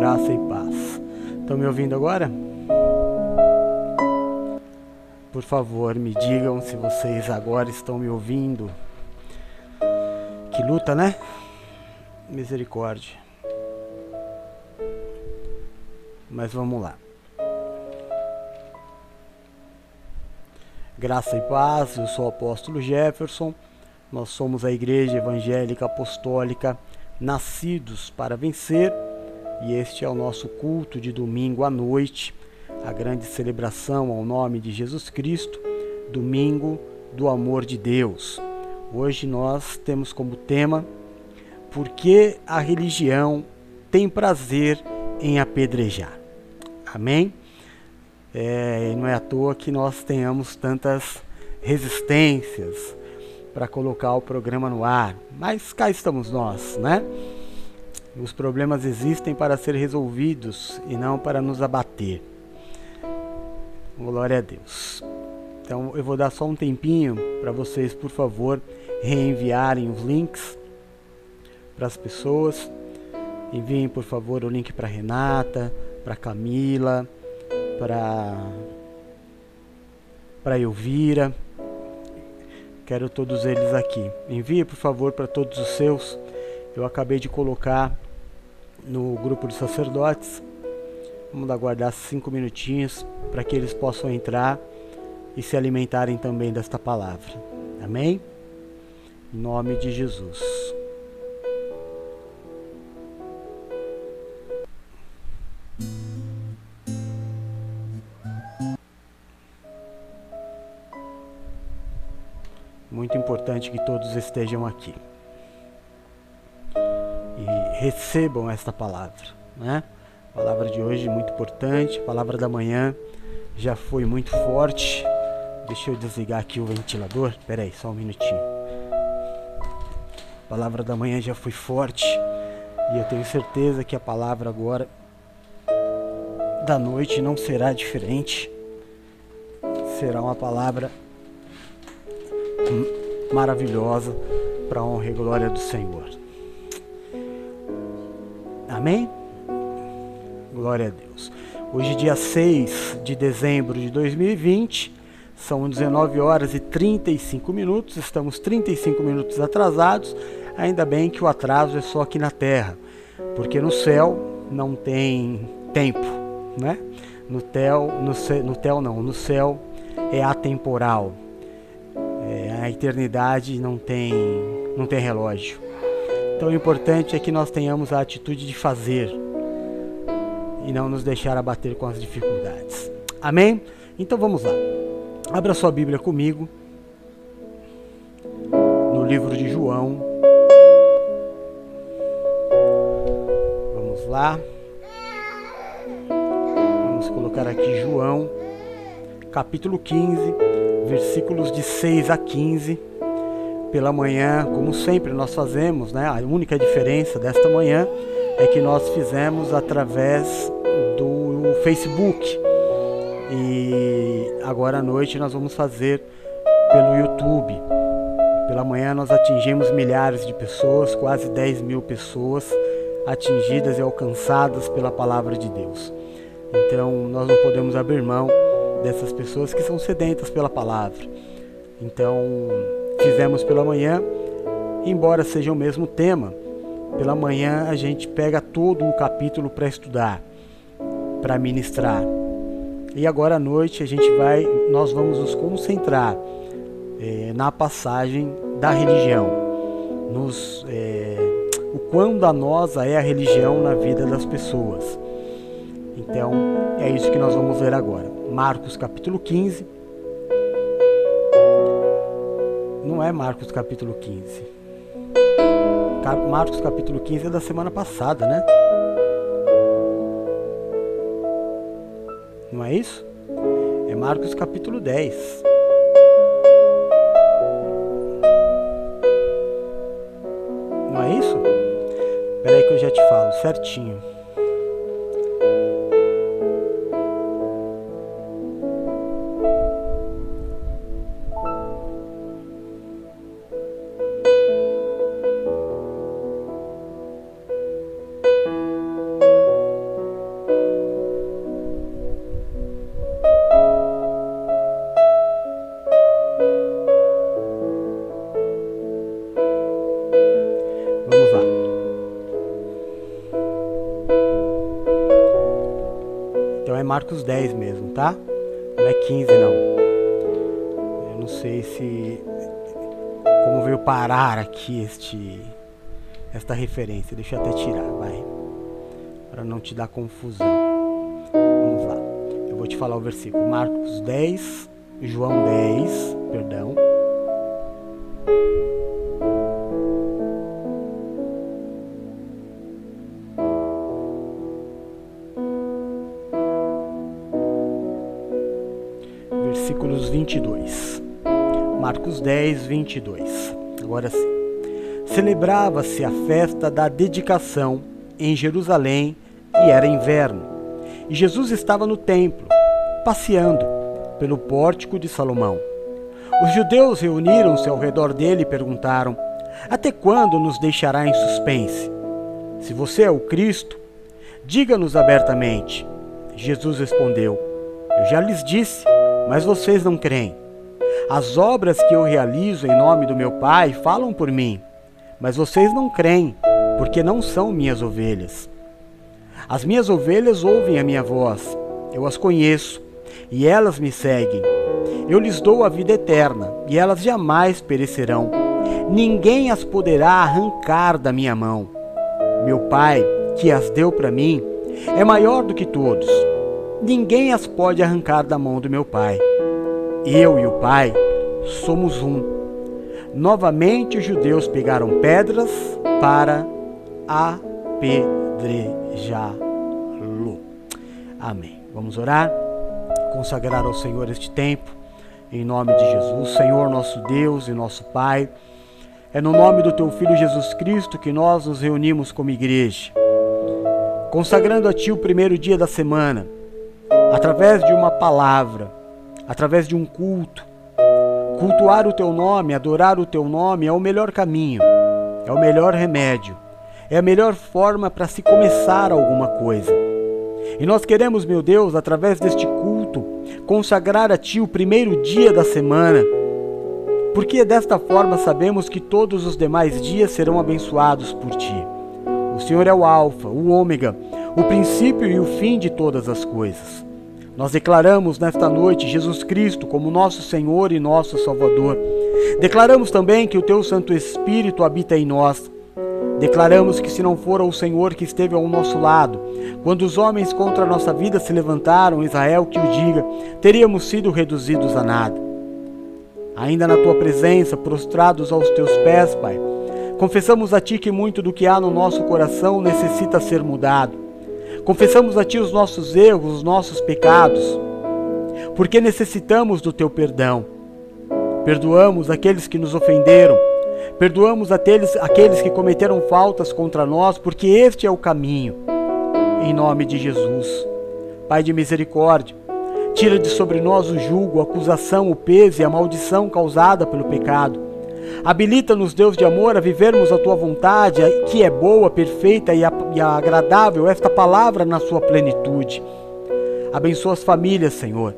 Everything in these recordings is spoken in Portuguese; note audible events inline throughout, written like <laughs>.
graça e paz. Estão me ouvindo agora? Por favor, me digam se vocês agora estão me ouvindo. Que luta, né? Misericórdia. Mas vamos lá. Graça e paz, eu sou o apóstolo Jefferson. Nós somos a Igreja Evangélica Apostólica Nascidos para Vencer e este é o nosso culto de domingo à noite, a grande celebração ao nome de Jesus Cristo, domingo do amor de Deus. Hoje nós temos como tema Por que a religião tem prazer em apedrejar? Amém? É, não é à toa que nós tenhamos tantas resistências para colocar o programa no ar, mas cá estamos nós, né? Os problemas existem para ser resolvidos e não para nos abater. Glória a Deus. Então eu vou dar só um tempinho para vocês, por favor, reenviarem os links para as pessoas. Enviem, por favor, o link para Renata, para Camila, para para Elvira. Quero todos eles aqui. Envie, por favor, para todos os seus. Eu acabei de colocar no grupo dos sacerdotes. Vamos aguardar cinco minutinhos para que eles possam entrar e se alimentarem também desta palavra. Amém? Em nome de Jesus. muito importante que todos estejam aqui e recebam esta palavra, né? A palavra de hoje muito importante, a palavra da manhã já foi muito forte. Deixa eu desligar aqui o ventilador. Espera aí, só um minutinho. A palavra da manhã já foi forte e eu tenho certeza que a palavra agora da noite não será diferente. Será uma palavra maravilhosa para a honra e glória do Senhor. Amém? Glória a Deus. Hoje, dia 6 de dezembro de 2020, são 19 horas e 35 minutos, estamos 35 minutos atrasados. Ainda bem que o atraso é só aqui na terra, porque no céu não tem tempo, né? No céu, no, céu, no céu não, no céu é atemporal a eternidade não tem, não tem relógio. Então o importante é que nós tenhamos a atitude de fazer e não nos deixar abater com as dificuldades. Amém? Então vamos lá. Abra sua Bíblia comigo no livro de João. Vamos lá. Vamos colocar aqui João, capítulo 15 versículos de 6 a 15. Pela manhã, como sempre nós fazemos, né? A única diferença desta manhã é que nós fizemos através do Facebook. E agora à noite nós vamos fazer pelo YouTube. Pela manhã nós atingimos milhares de pessoas, quase 10 mil pessoas atingidas e alcançadas pela palavra de Deus. Então nós não podemos abrir mão dessas pessoas que são sedentas pela palavra. Então, fizemos pela manhã, embora seja o mesmo tema, pela manhã a gente pega todo o capítulo para estudar, para ministrar. E agora à noite a gente vai, nós vamos nos concentrar é, na passagem da religião, nos, é, o quão danosa é a religião na vida das pessoas. Então é isso que nós vamos ver agora. Marcos capítulo 15. Não é Marcos capítulo 15. Marcos capítulo 15 é da semana passada, né? Não é isso? É Marcos capítulo 10. Não é isso? Espera aí que eu já te falo certinho. Marcos 10 mesmo, tá? Não é 15 não. não sei se como veio parar aqui este esta referência. Deixa eu até tirar, vai. Para não te dar confusão. Vamos lá. Eu vou te falar o versículo. Marcos 10, João 10, perdão. 10, 22. Agora sim celebrava-se a festa da dedicação em Jerusalém e era inverno. E Jesus estava no templo, passeando pelo pórtico de Salomão. Os judeus reuniram-se ao redor dele e perguntaram: Até quando nos deixará em suspense? Se você é o Cristo, diga-nos abertamente. Jesus respondeu: Eu já lhes disse, mas vocês não creem. As obras que eu realizo em nome do meu Pai falam por mim. Mas vocês não creem, porque não são minhas ovelhas. As minhas ovelhas ouvem a minha voz, eu as conheço, e elas me seguem. Eu lhes dou a vida eterna, e elas jamais perecerão. Ninguém as poderá arrancar da minha mão. Meu Pai, que as deu para mim, é maior do que todos. Ninguém as pode arrancar da mão do meu Pai. Eu e o Pai somos um. Novamente os judeus pegaram pedras para apedrejá-lo. Amém. Vamos orar, consagrar ao Senhor este tempo, em nome de Jesus. Senhor, nosso Deus e nosso Pai, é no nome do Teu Filho Jesus Cristo que nós nos reunimos como igreja, consagrando a Ti o primeiro dia da semana, através de uma palavra, através de um culto, Cultuar o teu nome, adorar o teu nome é o melhor caminho, é o melhor remédio, é a melhor forma para se começar alguma coisa. E nós queremos, meu Deus, através deste culto, consagrar a Ti o primeiro dia da semana, porque desta forma sabemos que todos os demais dias serão abençoados por Ti. O Senhor é o Alfa, o Ômega, o princípio e o fim de todas as coisas. Nós declaramos nesta noite Jesus Cristo como nosso Senhor e nosso Salvador. Declaramos também que o Teu Santo Espírito habita em nós. Declaramos que se não for o Senhor que esteve ao nosso lado, quando os homens contra a nossa vida se levantaram, Israel que o diga, teríamos sido reduzidos a nada. Ainda na tua presença, prostrados aos teus pés, Pai, confessamos a ti que muito do que há no nosso coração necessita ser mudado. Confessamos a Ti os nossos erros, os nossos pecados, porque necessitamos do Teu perdão. Perdoamos aqueles que nos ofenderam, perdoamos aqueles, aqueles que cometeram faltas contra nós, porque este é o caminho. Em nome de Jesus. Pai de misericórdia, tira de sobre nós o julgo, a acusação, o peso e a maldição causada pelo pecado. Habilita-nos, Deus de amor, a vivermos a tua vontade, que é boa, perfeita e, agradável, esta palavra na sua plenitude. Abençoa as famílias, Senhor.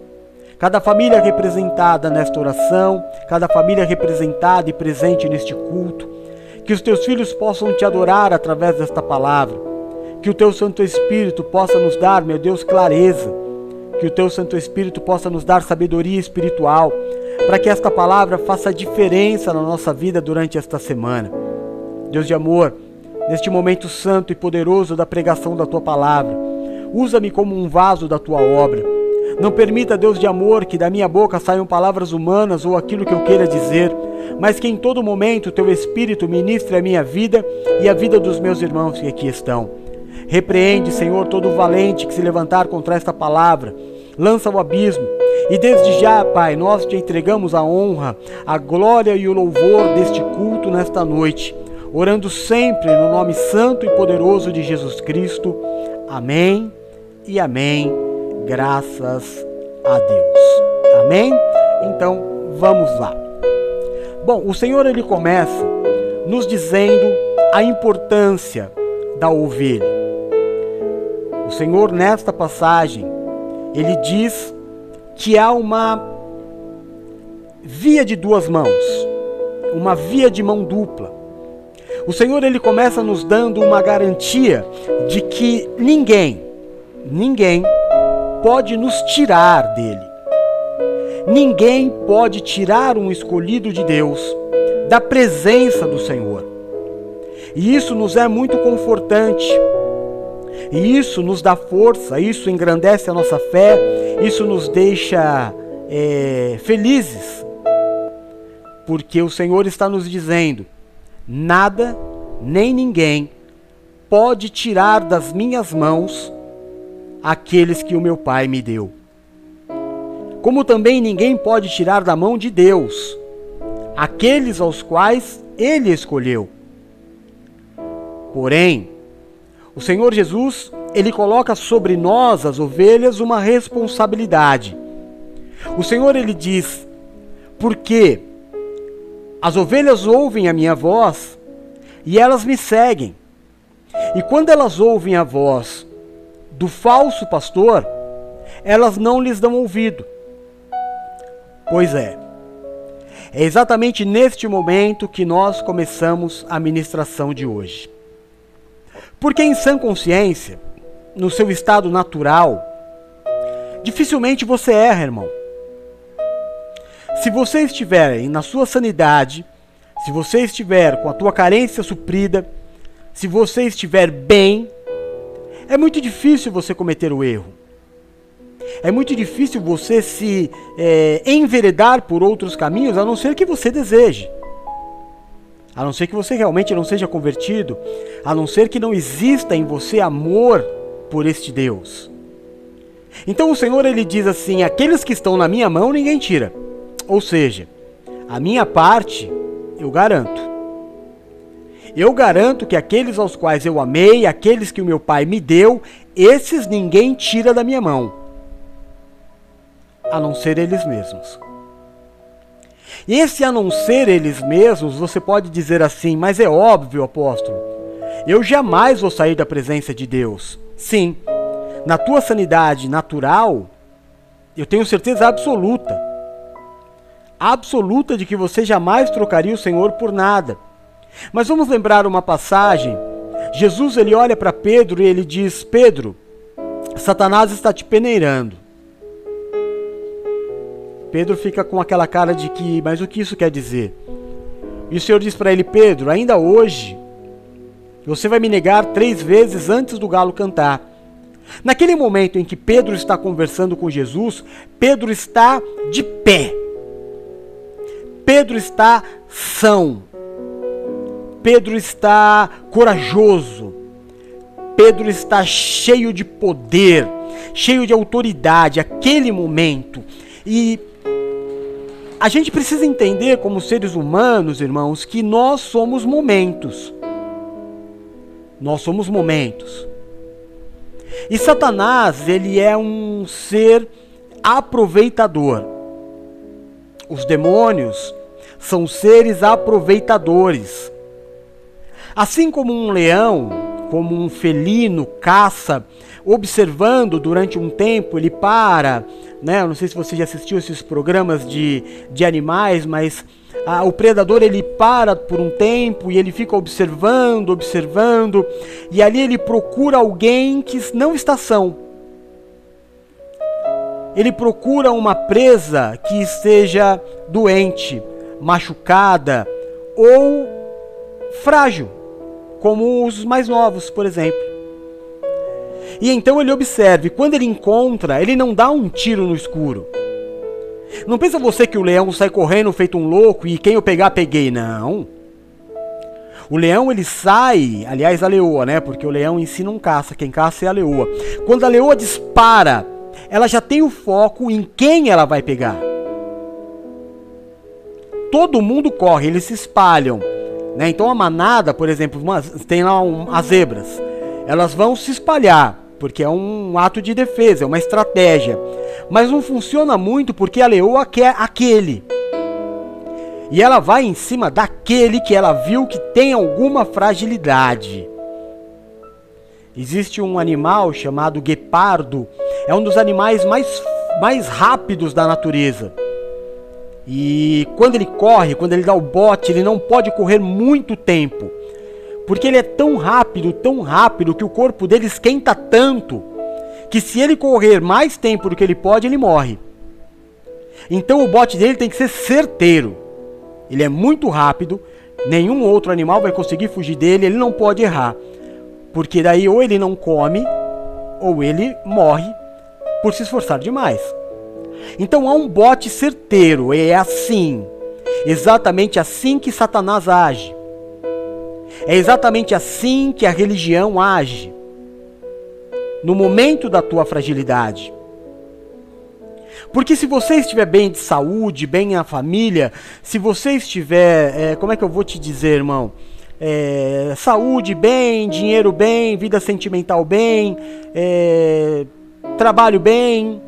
Cada família representada nesta oração, cada família representada e presente neste culto. Que os teus filhos possam te adorar através desta palavra. Que o teu Santo Espírito possa nos dar, meu Deus, clareza. Que o teu Santo Espírito possa nos dar sabedoria espiritual para que esta palavra faça diferença na nossa vida durante esta semana. Deus de amor, neste momento santo e poderoso da pregação da tua palavra, usa-me como um vaso da tua obra. Não permita, Deus de amor, que da minha boca saiam palavras humanas ou aquilo que eu queira dizer, mas que em todo momento teu Espírito ministre a minha vida e a vida dos meus irmãos que aqui estão. Repreende, Senhor, todo valente que se levantar contra esta palavra, lança o abismo, e desde já, Pai, nós te entregamos a honra, a glória e o louvor deste culto nesta noite, orando sempre no nome santo e poderoso de Jesus Cristo. Amém e amém. Graças a Deus. Amém? Então, vamos lá. Bom, o Senhor ele começa nos dizendo a importância da ovelha. O Senhor nesta passagem, ele diz que há uma via de duas mãos, uma via de mão dupla. O Senhor ele começa nos dando uma garantia de que ninguém, ninguém pode nos tirar dele. Ninguém pode tirar um escolhido de Deus da presença do Senhor. E isso nos é muito confortante. E isso nos dá força, isso engrandece a nossa fé, isso nos deixa é, felizes. Porque o Senhor está nos dizendo: nada nem ninguém pode tirar das minhas mãos aqueles que o meu Pai me deu. Como também ninguém pode tirar da mão de Deus aqueles aos quais ele escolheu. Porém, o Senhor Jesus, ele coloca sobre nós, as ovelhas, uma responsabilidade. O Senhor ele diz: "Porque as ovelhas ouvem a minha voz e elas me seguem. E quando elas ouvem a voz do falso pastor, elas não lhes dão ouvido. Pois é. É exatamente neste momento que nós começamos a ministração de hoje. Porque em sã consciência, no seu estado natural, dificilmente você erra, irmão. Se você estiver na sua sanidade, se você estiver com a tua carência suprida, se você estiver bem, é muito difícil você cometer o erro. É muito difícil você se é, enveredar por outros caminhos, a não ser que você deseje. A não ser que você realmente não seja convertido, a não ser que não exista em você amor por este Deus. Então o Senhor ele diz assim: aqueles que estão na minha mão ninguém tira. Ou seja, a minha parte eu garanto. Eu garanto que aqueles aos quais eu amei, aqueles que o meu pai me deu, esses ninguém tira da minha mão, a não ser eles mesmos. Esse a não ser eles mesmos, você pode dizer assim, mas é óbvio, apóstolo, eu jamais vou sair da presença de Deus. Sim, na tua sanidade natural, eu tenho certeza absoluta, absoluta de que você jamais trocaria o Senhor por nada. Mas vamos lembrar uma passagem. Jesus ele olha para Pedro e ele diz: Pedro, Satanás está te peneirando. Pedro fica com aquela cara de que, mas o que isso quer dizer? E o Senhor diz para ele: Pedro, ainda hoje você vai me negar três vezes antes do galo cantar. Naquele momento em que Pedro está conversando com Jesus, Pedro está de pé. Pedro está são. Pedro está corajoso. Pedro está cheio de poder, cheio de autoridade, aquele momento. E a gente precisa entender, como seres humanos, irmãos, que nós somos momentos. Nós somos momentos. E Satanás, ele é um ser aproveitador. Os demônios são seres aproveitadores. Assim como um leão, como um felino caça, observando durante um tempo, ele para, né? Eu não sei se você já assistiu esses programas de, de animais, mas ah, o predador ele para por um tempo e ele fica observando, observando, e ali ele procura alguém que não está são. Ele procura uma presa que esteja doente, machucada ou frágil como os mais novos, por exemplo. E então ele observe, quando ele encontra, ele não dá um tiro no escuro. Não pensa você que o leão sai correndo feito um louco e quem eu pegar, peguei. Não. O leão ele sai, aliás, a leoa, né? Porque o leão em si não caça, quem caça é a leoa. Quando a leoa dispara, ela já tem o foco em quem ela vai pegar. Todo mundo corre, eles se espalham. Né? Então a manada, por exemplo, tem lá um, as zebras. Elas vão se espalhar, porque é um ato de defesa, é uma estratégia. Mas não funciona muito porque a leoa quer aquele. E ela vai em cima daquele que ela viu que tem alguma fragilidade. Existe um animal chamado guepardo, é um dos animais mais, mais rápidos da natureza. E quando ele corre, quando ele dá o bote, ele não pode correr muito tempo. Porque ele é tão rápido, tão rápido, que o corpo dele esquenta tanto, que se ele correr mais tempo do que ele pode, ele morre. Então o bote dele tem que ser certeiro. Ele é muito rápido, nenhum outro animal vai conseguir fugir dele, ele não pode errar. Porque daí ou ele não come, ou ele morre por se esforçar demais. Então há um bote certeiro, é assim, exatamente assim que Satanás age. É exatamente assim que a religião age. No momento da tua fragilidade. Porque se você estiver bem de saúde, bem na família, se você estiver, é, como é que eu vou te dizer, irmão? É, saúde bem, dinheiro bem, vida sentimental bem, é, trabalho bem.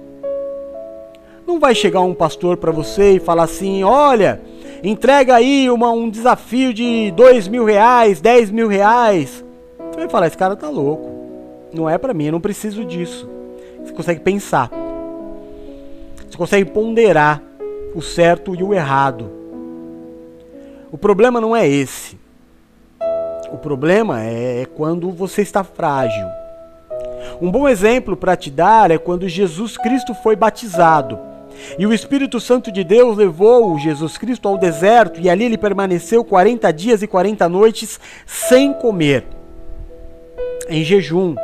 Não vai chegar um pastor para você e falar assim: olha, entrega aí uma, um desafio de dois mil reais, dez mil reais. Você vai falar: esse cara tá louco. Não é para mim, eu não preciso disso. Você consegue pensar. Você consegue ponderar o certo e o errado. O problema não é esse. O problema é quando você está frágil. Um bom exemplo para te dar é quando Jesus Cristo foi batizado. E o Espírito Santo de Deus levou Jesus Cristo ao deserto e ali ele permaneceu 40 dias e 40 noites sem comer, em jejum.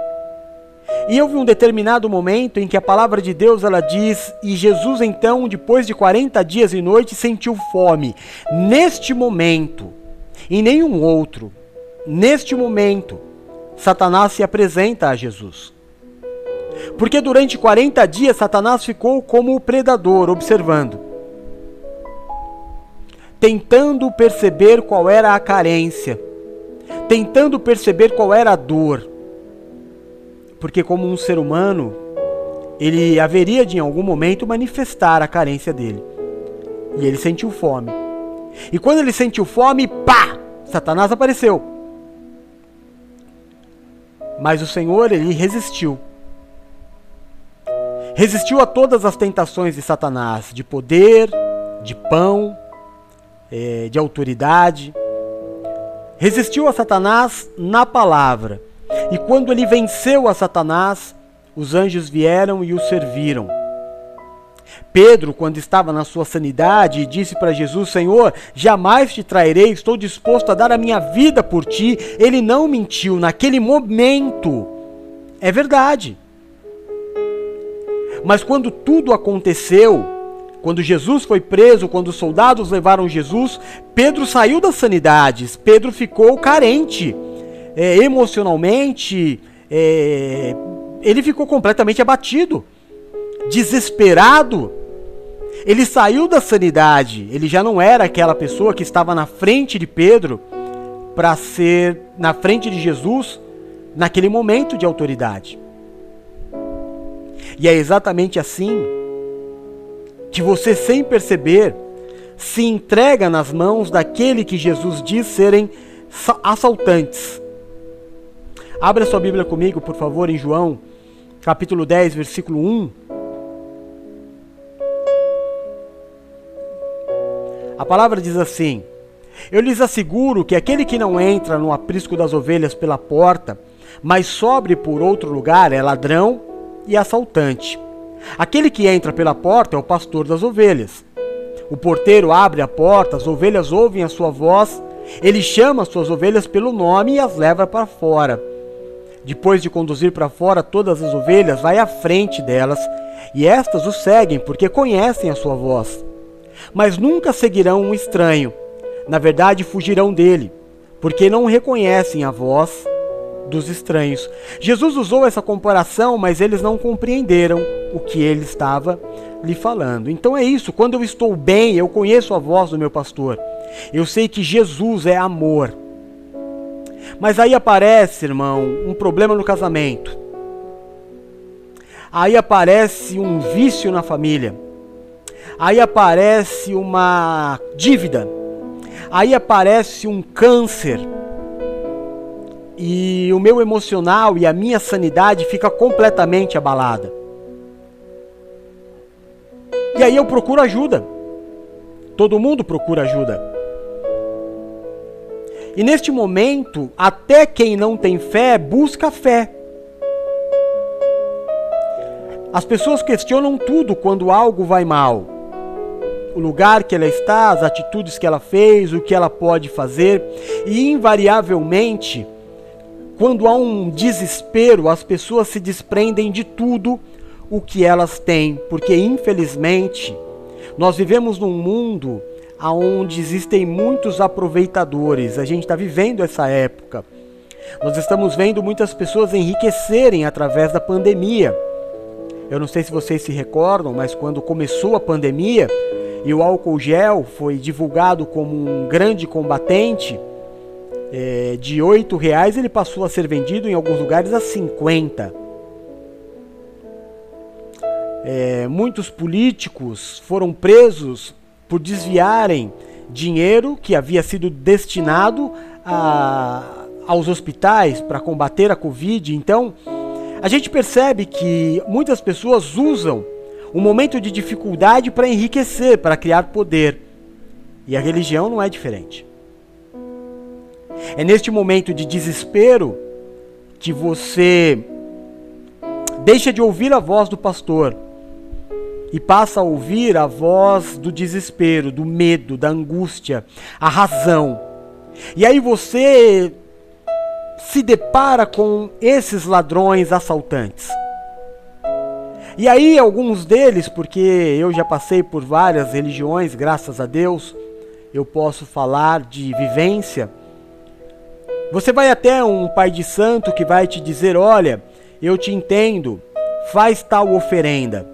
E houve um determinado momento em que a palavra de Deus ela diz: "E Jesus então, depois de 40 dias e noites, sentiu fome". Neste momento, em nenhum outro, neste momento, Satanás se apresenta a Jesus. Porque durante 40 dias Satanás ficou como o predador, observando, tentando perceber qual era a carência, tentando perceber qual era a dor, porque como um ser humano, ele haveria de em algum momento manifestar a carência dele. E ele sentiu fome. E quando ele sentiu fome, pá! Satanás apareceu. Mas o Senhor, ele resistiu. Resistiu a todas as tentações de Satanás, de poder, de pão, é, de autoridade. Resistiu a Satanás na palavra e quando ele venceu a Satanás, os anjos vieram e o serviram. Pedro, quando estava na sua sanidade, disse para Jesus: Senhor, jamais te trairei, estou disposto a dar a minha vida por ti. Ele não mentiu naquele momento. É verdade. Mas quando tudo aconteceu, quando Jesus foi preso, quando os soldados levaram Jesus, Pedro saiu das sanidades, Pedro ficou carente é, emocionalmente, é, ele ficou completamente abatido, desesperado. Ele saiu da sanidade, ele já não era aquela pessoa que estava na frente de Pedro para ser na frente de Jesus naquele momento de autoridade. E é exatamente assim que você, sem perceber, se entrega nas mãos daquele que Jesus diz serem assaltantes, Abra sua Bíblia comigo, por favor, em João, capítulo 10, versículo 1. A palavra diz assim: Eu lhes asseguro que aquele que não entra no aprisco das ovelhas pela porta, mas sobre por outro lugar, é ladrão e assaltante. Aquele que entra pela porta é o pastor das ovelhas. O porteiro abre a porta, as ovelhas ouvem a sua voz, ele chama as suas ovelhas pelo nome e as leva para fora. Depois de conduzir para fora todas as ovelhas, vai à frente delas, e estas o seguem, porque conhecem a sua voz. Mas nunca seguirão um estranho. Na verdade, fugirão dele, porque não reconhecem a voz dos estranhos. Jesus usou essa comparação, mas eles não compreenderam o que ele estava lhe falando. Então é isso, quando eu estou bem, eu conheço a voz do meu pastor. Eu sei que Jesus é amor. Mas aí aparece, irmão, um problema no casamento. Aí aparece um vício na família. Aí aparece uma dívida. Aí aparece um câncer. E o meu emocional e a minha sanidade fica completamente abalada. E aí eu procuro ajuda. Todo mundo procura ajuda. E neste momento, até quem não tem fé busca fé. As pessoas questionam tudo quando algo vai mal. o lugar que ela está, as atitudes que ela fez, o que ela pode fazer, e invariavelmente, quando há um desespero, as pessoas se desprendem de tudo o que elas têm, porque infelizmente nós vivemos num mundo onde existem muitos aproveitadores. A gente está vivendo essa época. Nós estamos vendo muitas pessoas enriquecerem através da pandemia. Eu não sei se vocês se recordam, mas quando começou a pandemia e o álcool gel foi divulgado como um grande combatente, é, de R$ reais ele passou a ser vendido em alguns lugares a 50. É, muitos políticos foram presos por desviarem dinheiro que havia sido destinado a, aos hospitais para combater a Covid. Então, a gente percebe que muitas pessoas usam o momento de dificuldade para enriquecer, para criar poder. E a religião não é diferente. É neste momento de desespero que você deixa de ouvir a voz do pastor e passa a ouvir a voz do desespero, do medo, da angústia, a razão. E aí você se depara com esses ladrões assaltantes. E aí alguns deles, porque eu já passei por várias religiões, graças a Deus, eu posso falar de vivência. Você vai até um pai de santo que vai te dizer: "Olha, eu te entendo, faz tal oferenda".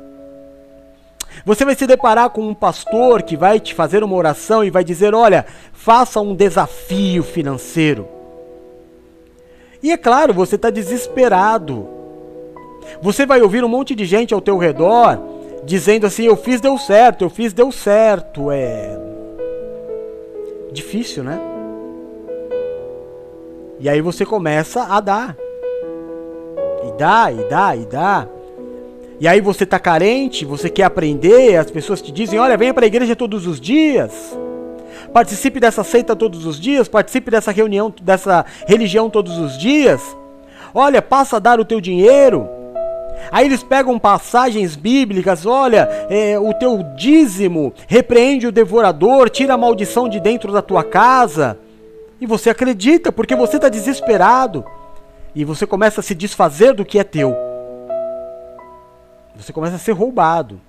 Você vai se deparar com um pastor que vai te fazer uma oração e vai dizer: olha, faça um desafio financeiro. E é claro, você está desesperado. Você vai ouvir um monte de gente ao teu redor dizendo assim: eu fiz, deu certo, eu fiz, deu certo. É difícil, né? E aí você começa a dar. E dá, e dá, e dá. E aí você está carente, você quer aprender, as pessoas te dizem: olha, venha para a igreja todos os dias. Participe dessa seita todos os dias, participe dessa reunião, dessa religião todos os dias. Olha, passa a dar o teu dinheiro. Aí eles pegam passagens bíblicas, olha, é, o teu dízimo repreende o devorador, tira a maldição de dentro da tua casa. E você acredita, porque você está desesperado. E você começa a se desfazer do que é teu. Você começa a ser roubado.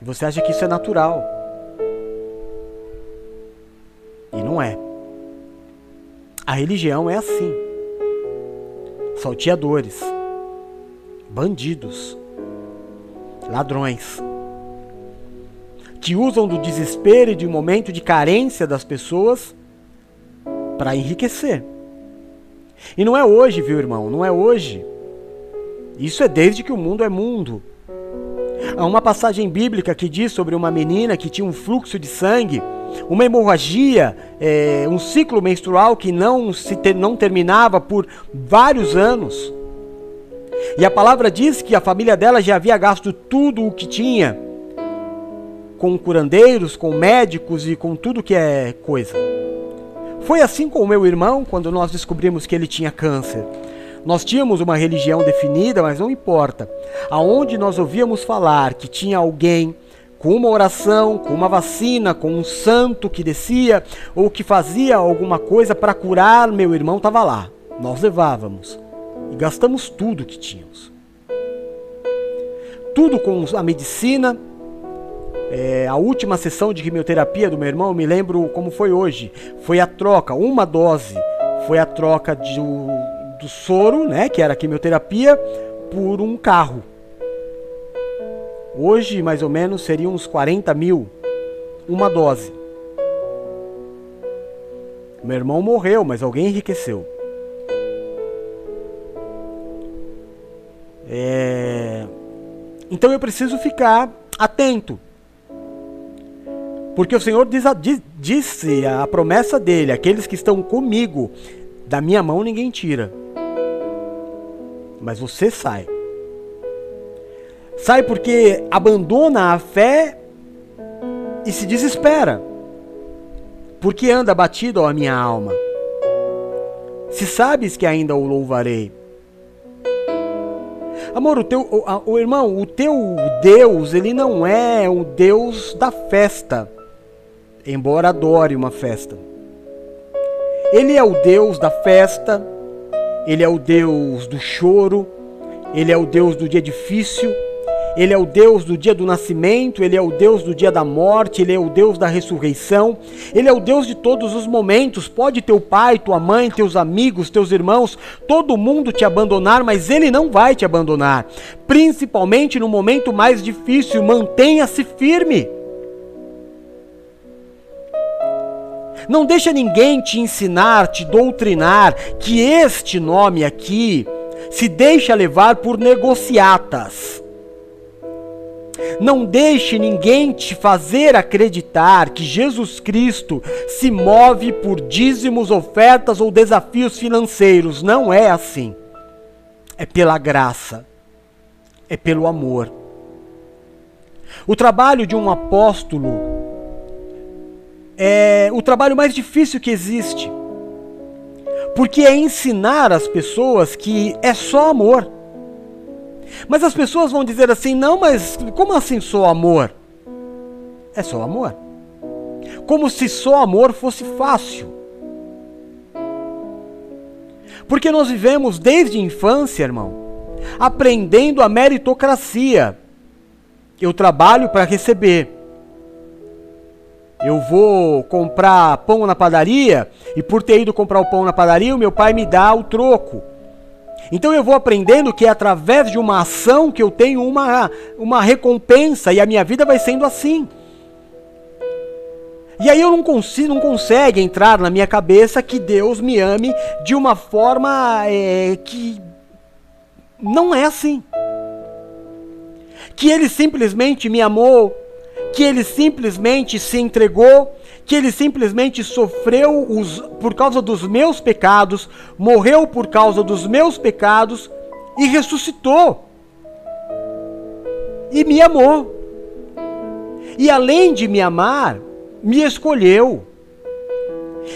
E você acha que isso é natural. E não é. A religião é assim. Salteadores, bandidos, ladrões, que usam do desespero e de um momento de carência das pessoas para enriquecer. E não é hoje, viu, irmão? Não é hoje. Isso é desde que o mundo é mundo. Há uma passagem bíblica que diz sobre uma menina que tinha um fluxo de sangue, uma hemorragia, é, um ciclo menstrual que não, se ter, não terminava por vários anos. E a palavra diz que a família dela já havia gasto tudo o que tinha com curandeiros, com médicos e com tudo que é coisa. Foi assim com o meu irmão quando nós descobrimos que ele tinha câncer. Nós tínhamos uma religião definida, mas não importa. Aonde nós ouvíamos falar que tinha alguém com uma oração, com uma vacina, com um santo que descia ou que fazia alguma coisa para curar meu irmão, estava lá. Nós levávamos e gastamos tudo que tínhamos. Tudo com a medicina. É, a última sessão de quimioterapia do meu irmão, me lembro como foi hoje. Foi a troca, uma dose. Foi a troca de, do soro, né, que era a quimioterapia, por um carro. Hoje, mais ou menos, seriam uns 40 mil uma dose. Meu irmão morreu, mas alguém enriqueceu. É... Então eu preciso ficar atento. Porque o Senhor diz a, diz, disse a promessa dele: aqueles que estão comigo, da minha mão ninguém tira mas você sai. Sai porque abandona a fé e se desespera. Porque anda batido a minha alma. Se sabes que ainda o louvarei. Amor, o teu, o, o, irmão, o teu Deus, ele não é o Deus da festa, embora adore uma festa. Ele é o Deus da festa, ele é o Deus do choro, ele é o Deus do dia difícil, ele é o Deus do dia do nascimento, Ele é o Deus do dia da morte, Ele é o Deus da ressurreição, Ele é o Deus de todos os momentos. Pode teu pai, tua mãe, teus amigos, teus irmãos, todo mundo te abandonar, mas Ele não vai te abandonar. Principalmente no momento mais difícil, mantenha-se firme. Não deixa ninguém te ensinar, te doutrinar que este nome aqui se deixa levar por negociatas. Não deixe ninguém te fazer acreditar que Jesus Cristo se move por dízimos, ofertas ou desafios financeiros. Não é assim. É pela graça. É pelo amor. O trabalho de um apóstolo é o trabalho mais difícil que existe. Porque é ensinar as pessoas que é só amor. Mas as pessoas vão dizer assim: não, mas como assim só amor? É só amor. Como se só amor fosse fácil. Porque nós vivemos desde a infância, irmão, aprendendo a meritocracia. Eu trabalho para receber. Eu vou comprar pão na padaria e por ter ido comprar o pão na padaria, o meu pai me dá o troco. Então eu vou aprendendo que é através de uma ação que eu tenho uma, uma recompensa e a minha vida vai sendo assim. E aí eu não consigo, não consegue entrar na minha cabeça que Deus me ame de uma forma é, que não é assim. Que Ele simplesmente me amou, que Ele simplesmente se entregou que ele simplesmente sofreu os, por causa dos meus pecados, morreu por causa dos meus pecados e ressuscitou. E me amou. E além de me amar, me escolheu.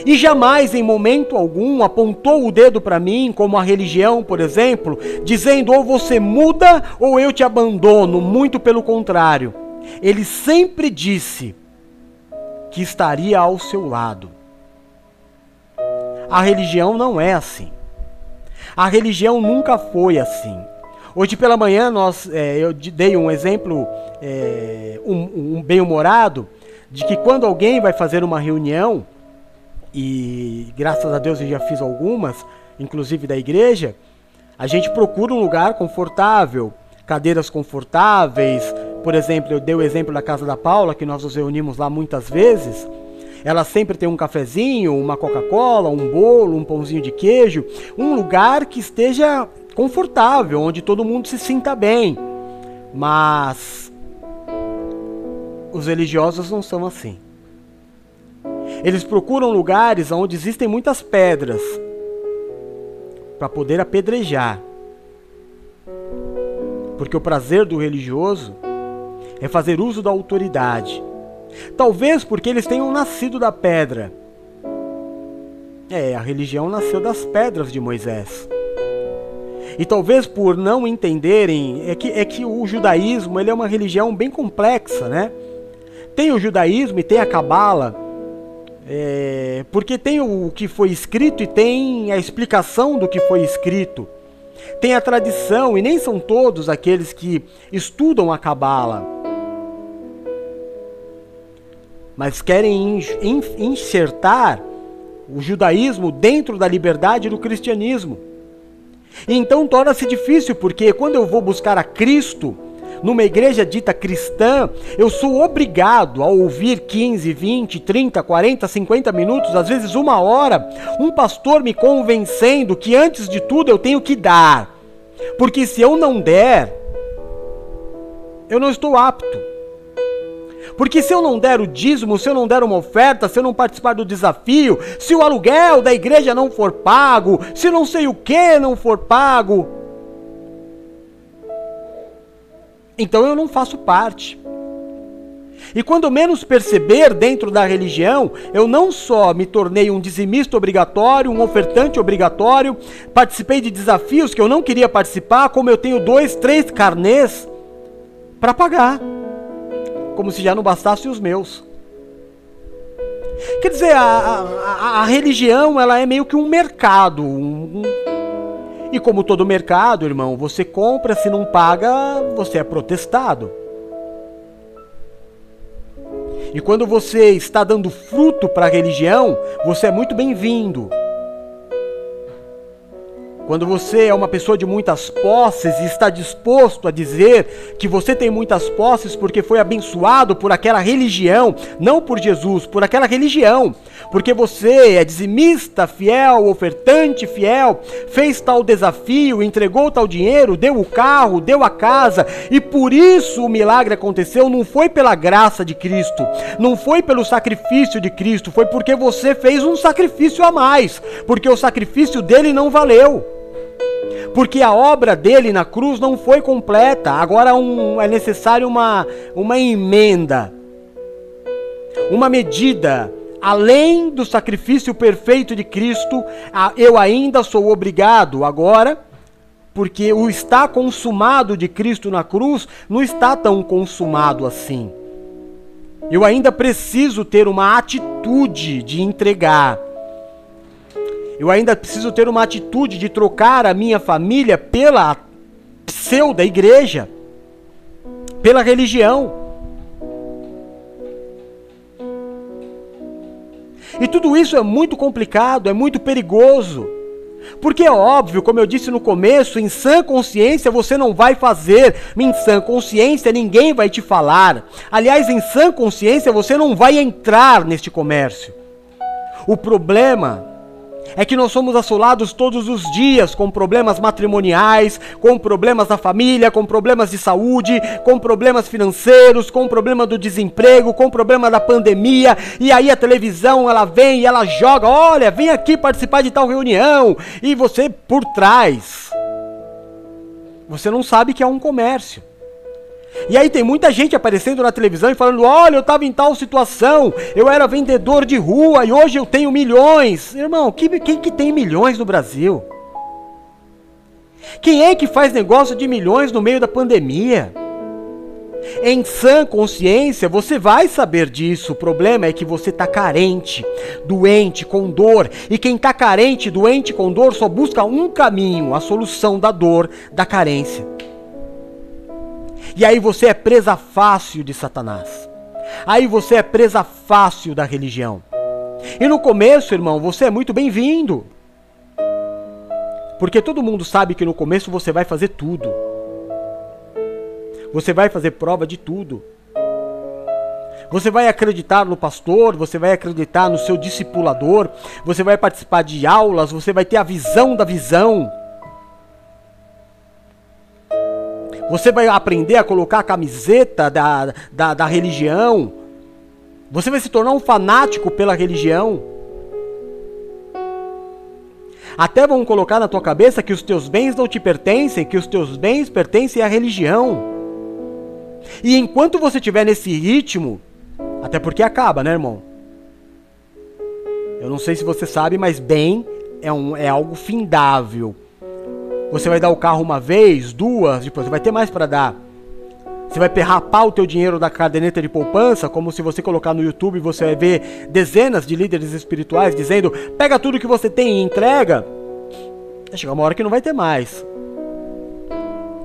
E jamais, em momento algum, apontou o dedo para mim, como a religião, por exemplo, dizendo ou você muda ou eu te abandono. Muito pelo contrário. Ele sempre disse: que estaria ao seu lado. A religião não é assim. A religião nunca foi assim. Hoje pela manhã nós, é, eu dei um exemplo é, um, um bem-humorado de que quando alguém vai fazer uma reunião, e graças a Deus eu já fiz algumas, inclusive da igreja, a gente procura um lugar confortável, cadeiras confortáveis, por exemplo, eu dei o exemplo da casa da Paula, que nós nos reunimos lá muitas vezes. Ela sempre tem um cafezinho, uma Coca-Cola, um bolo, um pãozinho de queijo, um lugar que esteja confortável, onde todo mundo se sinta bem. Mas os religiosos não são assim. Eles procuram lugares onde existem muitas pedras para poder apedrejar. Porque o prazer do religioso é fazer uso da autoridade. Talvez porque eles tenham nascido da pedra. É, a religião nasceu das pedras de Moisés. E talvez por não entenderem, é que, é que o judaísmo ele é uma religião bem complexa, né? Tem o judaísmo e tem a cabala, é, porque tem o que foi escrito e tem a explicação do que foi escrito. Tem a tradição, e nem são todos aqueles que estudam a cabala mas querem insertar o judaísmo dentro da liberdade do cristianismo. E então torna-se difícil, porque quando eu vou buscar a Cristo, numa igreja dita cristã, eu sou obrigado a ouvir 15, 20, 30, 40, 50 minutos, às vezes uma hora, um pastor me convencendo que antes de tudo eu tenho que dar. Porque se eu não der, eu não estou apto. Porque se eu não der o dízimo, se eu não der uma oferta, se eu não participar do desafio, se o aluguel da igreja não for pago, se não sei o que não for pago, então eu não faço parte. E quando menos perceber dentro da religião, eu não só me tornei um dizimista obrigatório, um ofertante obrigatório, participei de desafios que eu não queria participar, como eu tenho dois, três carnês para pagar. Como se já não bastassem os meus. Quer dizer, a, a, a, religião ela é meio que um mercado. Um, um... E como todo mercado, irmão, você compra, se não paga, você é protestado. E quando você está dando fruto para a religião, você é muito bem-vindo. Quando você é uma pessoa de muitas posses e está disposto a dizer que você tem muitas posses porque foi abençoado por aquela religião, não por Jesus, por aquela religião, porque você é dizimista fiel, ofertante fiel, fez tal desafio, entregou tal dinheiro, deu o carro, deu a casa, e por isso o milagre aconteceu, não foi pela graça de Cristo, não foi pelo sacrifício de Cristo, foi porque você fez um sacrifício a mais, porque o sacrifício dele não valeu porque a obra dele na cruz não foi completa. Agora um, é necessário uma, uma emenda, uma medida. Além do sacrifício perfeito de Cristo, eu ainda sou obrigado agora, porque o está consumado de Cristo na cruz não está tão consumado assim. Eu ainda preciso ter uma atitude de entregar eu ainda preciso ter uma atitude de trocar a minha família pela pseudo igreja, pela religião. E tudo isso é muito complicado, é muito perigoso. Porque é óbvio, como eu disse no começo, em sã consciência você não vai fazer, em sã consciência ninguém vai te falar. Aliás, em sã consciência você não vai entrar neste comércio. O problema é que nós somos assolados todos os dias com problemas matrimoniais, com problemas da família, com problemas de saúde, com problemas financeiros, com problema do desemprego, com problema da pandemia, e aí a televisão ela vem e ela joga, olha, vem aqui participar de tal reunião, e você por trás, você não sabe que é um comércio. E aí tem muita gente aparecendo na televisão e falando: olha, eu estava em tal situação, eu era vendedor de rua e hoje eu tenho milhões. Irmão, quem, quem que tem milhões no Brasil? Quem é que faz negócio de milhões no meio da pandemia? Em sã consciência, você vai saber disso. O problema é que você está carente, doente, com dor. E quem está carente, doente, com dor, só busca um caminho: a solução da dor, da carência. E aí você é presa fácil de Satanás. Aí você é presa fácil da religião. E no começo, irmão, você é muito bem-vindo. Porque todo mundo sabe que no começo você vai fazer tudo. Você vai fazer prova de tudo. Você vai acreditar no pastor, você vai acreditar no seu discipulador, você vai participar de aulas, você vai ter a visão da visão. Você vai aprender a colocar a camiseta da, da, da religião. Você vai se tornar um fanático pela religião. Até vão colocar na tua cabeça que os teus bens não te pertencem, que os teus bens pertencem à religião. E enquanto você estiver nesse ritmo, até porque acaba, né, irmão? Eu não sei se você sabe, mas bem é, um, é algo findável. Você vai dar o carro uma vez, duas, depois você vai ter mais para dar. Você vai perrapar o teu dinheiro da caderneta de poupança, como se você colocar no YouTube você vai ver dezenas de líderes espirituais dizendo: pega tudo que você tem e entrega. Vai chegar uma hora que não vai ter mais.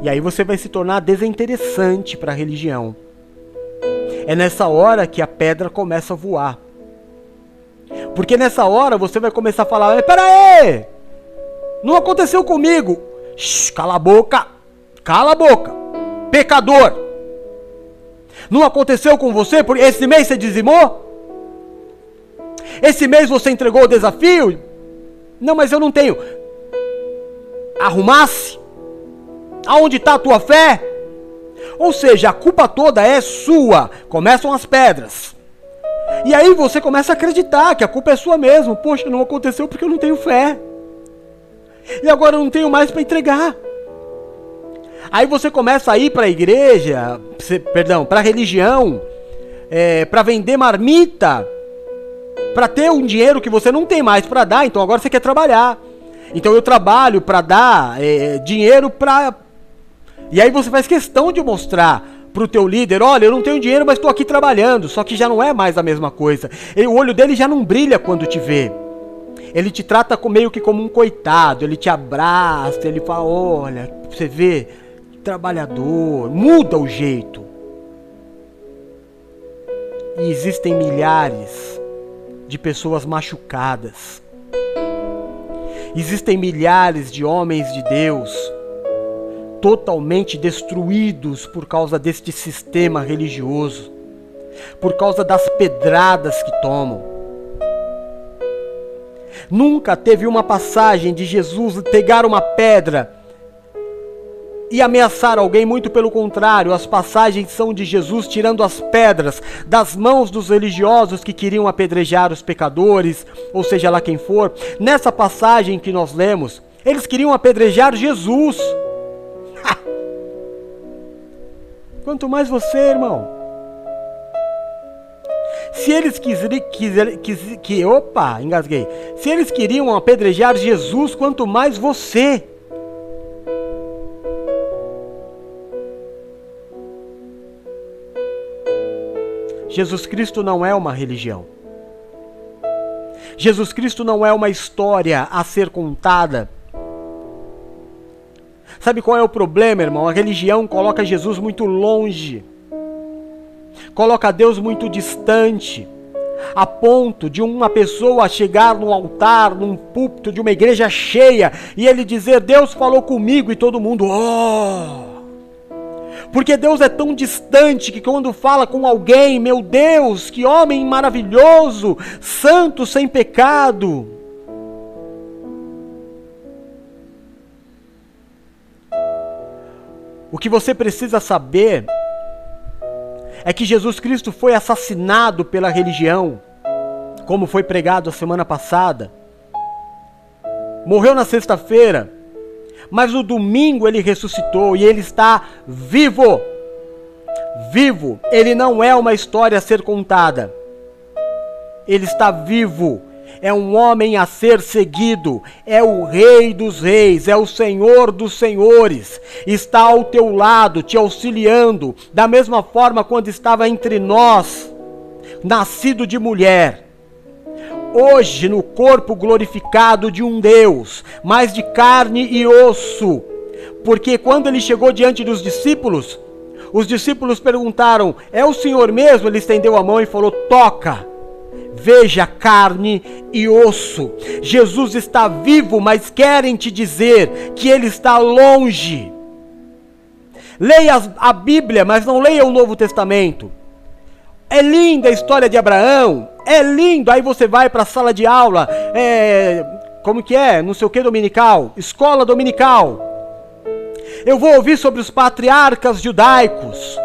E aí você vai se tornar desinteressante para a religião. É nessa hora que a pedra começa a voar. Porque nessa hora você vai começar a falar: Pera aí! Não aconteceu comigo. Shhh, cala a boca! Cala a boca! Pecador! Não aconteceu com você? Porque esse mês você dizimou? Esse mês você entregou o desafio? Não, mas eu não tenho. Arrumasse? Aonde está a tua fé? Ou seja, a culpa toda é sua. Começam as pedras. E aí você começa a acreditar que a culpa é sua mesmo. Poxa, não aconteceu porque eu não tenho fé. E agora eu não tenho mais para entregar. Aí você começa a ir para a igreja, perdão, para a religião, é, para vender marmita, para ter um dinheiro que você não tem mais para dar, então agora você quer trabalhar. Então eu trabalho para dar é, dinheiro para. E aí você faz questão de mostrar para o teu líder, olha, eu não tenho dinheiro, mas estou aqui trabalhando. Só que já não é mais a mesma coisa. E o olho dele já não brilha quando te vê. Ele te trata meio que como um coitado. Ele te abraça, ele fala, olha, você vê, trabalhador, muda o jeito. E existem milhares de pessoas machucadas. Existem milhares de homens de Deus totalmente destruídos por causa deste sistema religioso, por causa das pedradas que tomam. Nunca teve uma passagem de Jesus pegar uma pedra e ameaçar alguém, muito pelo contrário, as passagens são de Jesus tirando as pedras das mãos dos religiosos que queriam apedrejar os pecadores, ou seja lá quem for. Nessa passagem que nós lemos, eles queriam apedrejar Jesus. Quanto mais você, irmão. Se eles quiserem, quiser, quiser, que, opa, engasguei. Se eles queriam apedrejar Jesus, quanto mais você. Jesus Cristo não é uma religião. Jesus Cristo não é uma história a ser contada Sabe qual é o problema, irmão? A religião coloca Jesus muito longe, coloca Deus muito distante, a ponto de uma pessoa chegar no altar, num púlpito de uma igreja cheia, e ele dizer: Deus falou comigo, e todo mundo, oh! Porque Deus é tão distante que quando fala com alguém, meu Deus, que homem maravilhoso, santo sem pecado, O que você precisa saber é que Jesus Cristo foi assassinado pela religião, como foi pregado a semana passada. Morreu na sexta-feira, mas no domingo ele ressuscitou e ele está vivo. Vivo, ele não é uma história a ser contada. Ele está vivo é um homem a ser seguido, é o Rei dos Reis, é o Senhor dos Senhores, está ao teu lado, te auxiliando, da mesma forma quando estava entre nós, nascido de mulher. Hoje, no corpo glorificado de um Deus, mais de carne e osso, porque quando ele chegou diante dos discípulos, os discípulos perguntaram: É o Senhor mesmo? Ele estendeu a mão e falou: Toca veja carne e osso. Jesus está vivo, mas querem te dizer que ele está longe. Leia a Bíblia, mas não leia o Novo Testamento. É linda a história de Abraão, é lindo. Aí você vai para a sala de aula, é, como que é? Não sei o que dominical, escola dominical. Eu vou ouvir sobre os patriarcas judaicos.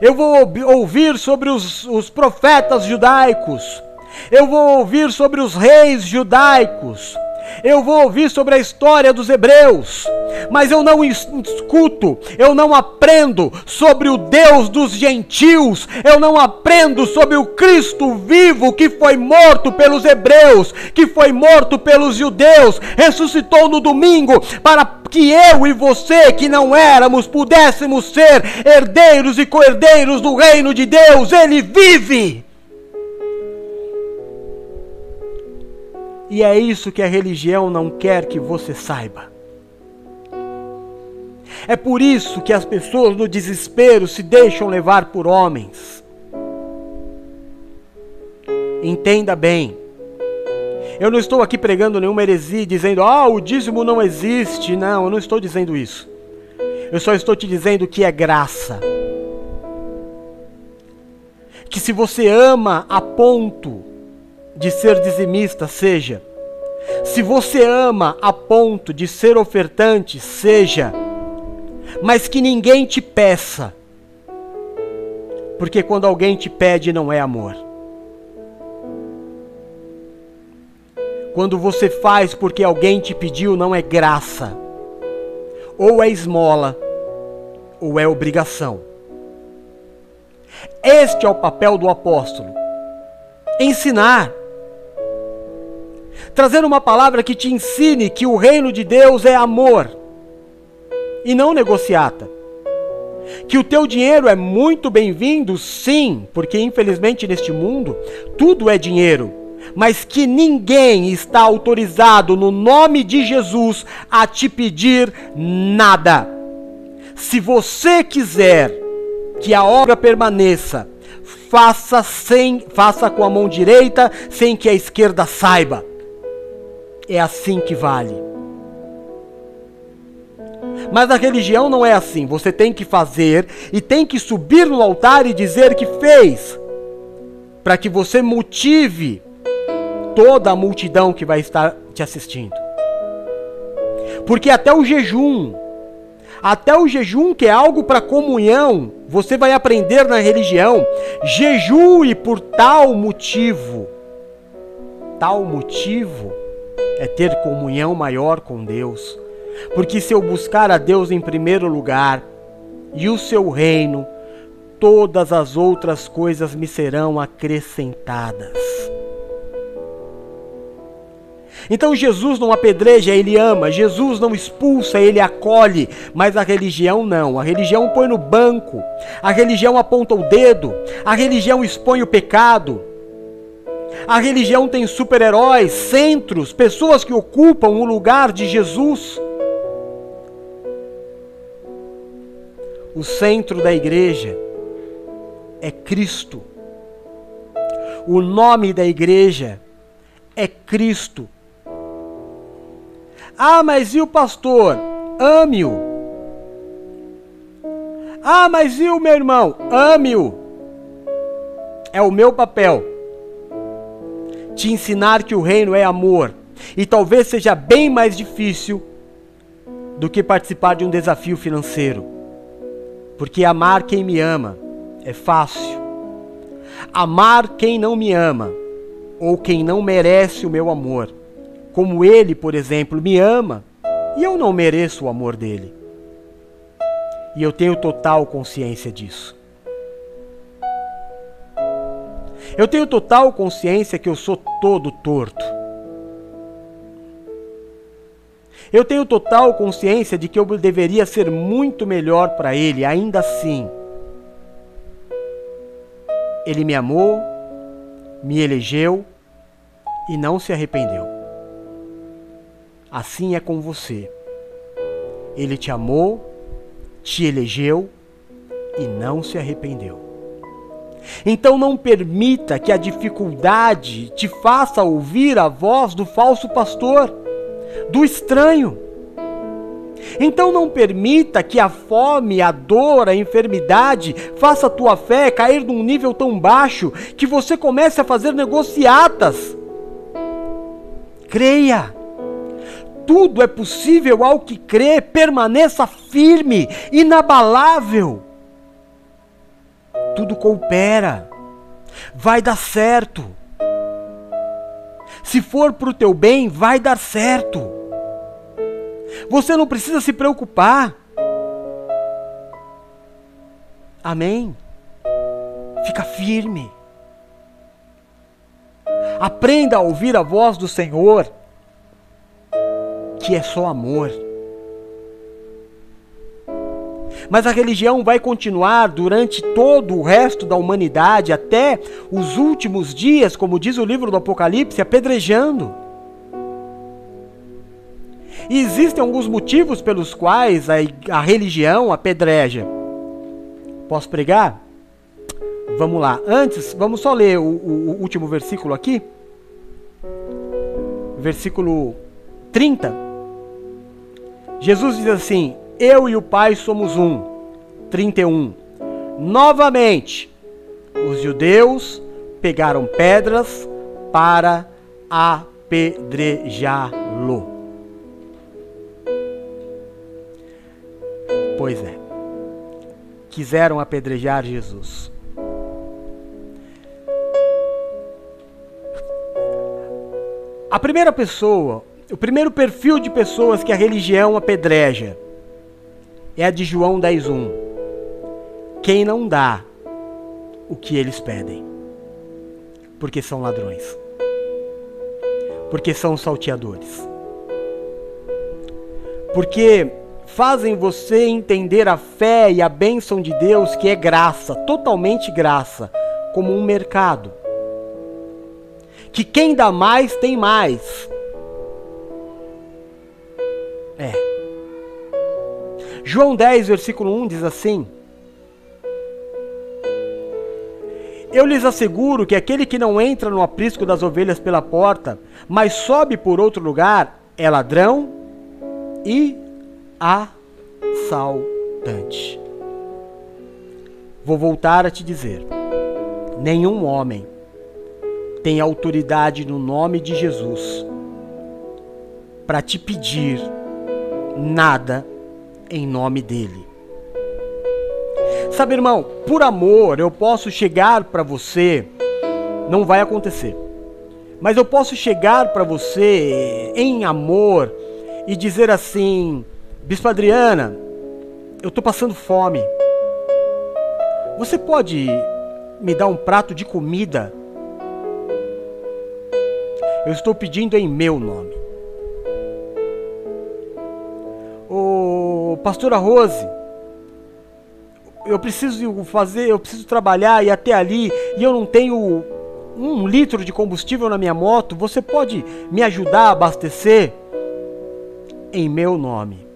Eu vou ouvir sobre os, os profetas judaicos. Eu vou ouvir sobre os reis judaicos. Eu vou ouvir sobre a história dos hebreus, mas eu não escuto, eu não aprendo sobre o Deus dos gentios, eu não aprendo sobre o Cristo vivo que foi morto pelos hebreus, que foi morto pelos judeus, ressuscitou no domingo para que eu e você, que não éramos, pudéssemos ser herdeiros e co-herdeiros do reino de Deus. Ele vive. E é isso que a religião não quer que você saiba. É por isso que as pessoas no desespero se deixam levar por homens. Entenda bem. Eu não estou aqui pregando nenhuma heresia dizendo, ah, o dízimo não existe. Não, eu não estou dizendo isso. Eu só estou te dizendo que é graça. Que se você ama a ponto de ser dizimista, seja. Se você ama a ponto de ser ofertante, seja. Mas que ninguém te peça. Porque quando alguém te pede, não é amor. Quando você faz porque alguém te pediu, não é graça. Ou é esmola, ou é obrigação. Este é o papel do apóstolo: ensinar. Trazer uma palavra que te ensine que o reino de Deus é amor e não negociata. Que o teu dinheiro é muito bem-vindo, sim, porque infelizmente neste mundo tudo é dinheiro mas que ninguém está autorizado no nome de Jesus a te pedir nada. Se você quiser que a obra permaneça, faça sem, faça com a mão direita, sem que a esquerda saiba. É assim que vale. Mas a religião não é assim. Você tem que fazer e tem que subir no altar e dizer que fez, para que você motive toda a multidão que vai estar te assistindo. Porque até o jejum, até o jejum, que é algo para comunhão, você vai aprender na religião, jejue por tal motivo. Tal motivo é ter comunhão maior com Deus. Porque se eu buscar a Deus em primeiro lugar e o seu reino, todas as outras coisas me serão acrescentadas. Então Jesus não apedreja, ele ama. Jesus não expulsa, ele acolhe. Mas a religião não. A religião põe no banco. A religião aponta o dedo. A religião expõe o pecado. A religião tem super-heróis, centros, pessoas que ocupam o lugar de Jesus. O centro da igreja é Cristo. O nome da igreja é Cristo. Ah, mas e o pastor? Ame-o. Ah, mas e o meu irmão? Ame-o. É o meu papel te ensinar que o reino é amor. E talvez seja bem mais difícil do que participar de um desafio financeiro. Porque amar quem me ama é fácil. Amar quem não me ama ou quem não merece o meu amor como ele, por exemplo, me ama e eu não mereço o amor dele. E eu tenho total consciência disso. Eu tenho total consciência que eu sou todo torto. Eu tenho total consciência de que eu deveria ser muito melhor para ele, ainda assim. Ele me amou, me elegeu e não se arrependeu. Assim é com você. Ele te amou, te elegeu e não se arrependeu. Então não permita que a dificuldade te faça ouvir a voz do falso pastor, do estranho. Então não permita que a fome, a dor, a enfermidade faça a tua fé cair num nível tão baixo que você comece a fazer negociatas. Creia tudo é possível ao que crê, permaneça firme, inabalável. Tudo coopera, vai dar certo. Se for para o teu bem, vai dar certo. Você não precisa se preocupar. Amém? Fica firme. Aprenda a ouvir a voz do Senhor que é só amor. Mas a religião vai continuar durante todo o resto da humanidade, até os últimos dias, como diz o livro do Apocalipse, apedrejando. E existem alguns motivos pelos quais a, a religião apedreja. Posso pregar? Vamos lá. Antes, vamos só ler o, o, o último versículo aqui. Versículo 30. Jesus diz assim: Eu e o Pai somos um. 31. Novamente, os judeus pegaram pedras para apedrejá-lo. Pois é, quiseram apedrejar Jesus. A primeira pessoa o primeiro perfil de pessoas que a religião apedreja é a de João 10:1. Quem não dá o que eles pedem. Porque são ladrões. Porque são salteadores. Porque fazem você entender a fé e a bênção de Deus, que é graça, totalmente graça, como um mercado. Que quem dá mais tem mais. É. João 10, versículo 1 diz assim: Eu lhes asseguro que aquele que não entra no aprisco das ovelhas pela porta, mas sobe por outro lugar, é ladrão e assaltante. Vou voltar a te dizer: nenhum homem tem autoridade no nome de Jesus para te pedir nada em nome dele. Sabe, irmão, por amor eu posso chegar para você, não vai acontecer. Mas eu posso chegar para você em amor e dizer assim: Bispo Adriana, eu estou passando fome. Você pode me dar um prato de comida? Eu estou pedindo em meu nome. Pastora Rose, eu preciso fazer, eu preciso trabalhar e até ali, e eu não tenho um litro de combustível na minha moto, você pode me ajudar a abastecer? Em meu nome.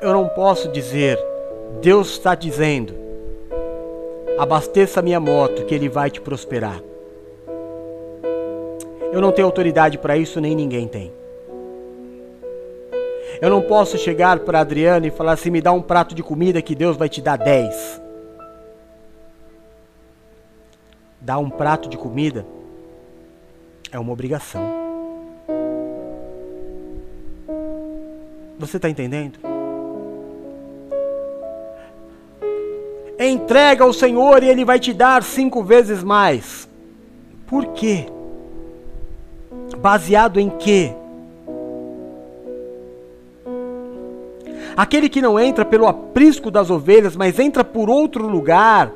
Eu não posso dizer, Deus está dizendo, abasteça a minha moto que Ele vai te prosperar. Eu não tenho autoridade para isso, nem ninguém tem. Eu não posso chegar para Adriana e falar assim: me dá um prato de comida que Deus vai te dar dez. Dar um prato de comida é uma obrigação. Você está entendendo? Entrega ao Senhor e Ele vai te dar cinco vezes mais. Por quê? Baseado em quê? Aquele que não entra pelo aprisco das ovelhas, mas entra por outro lugar,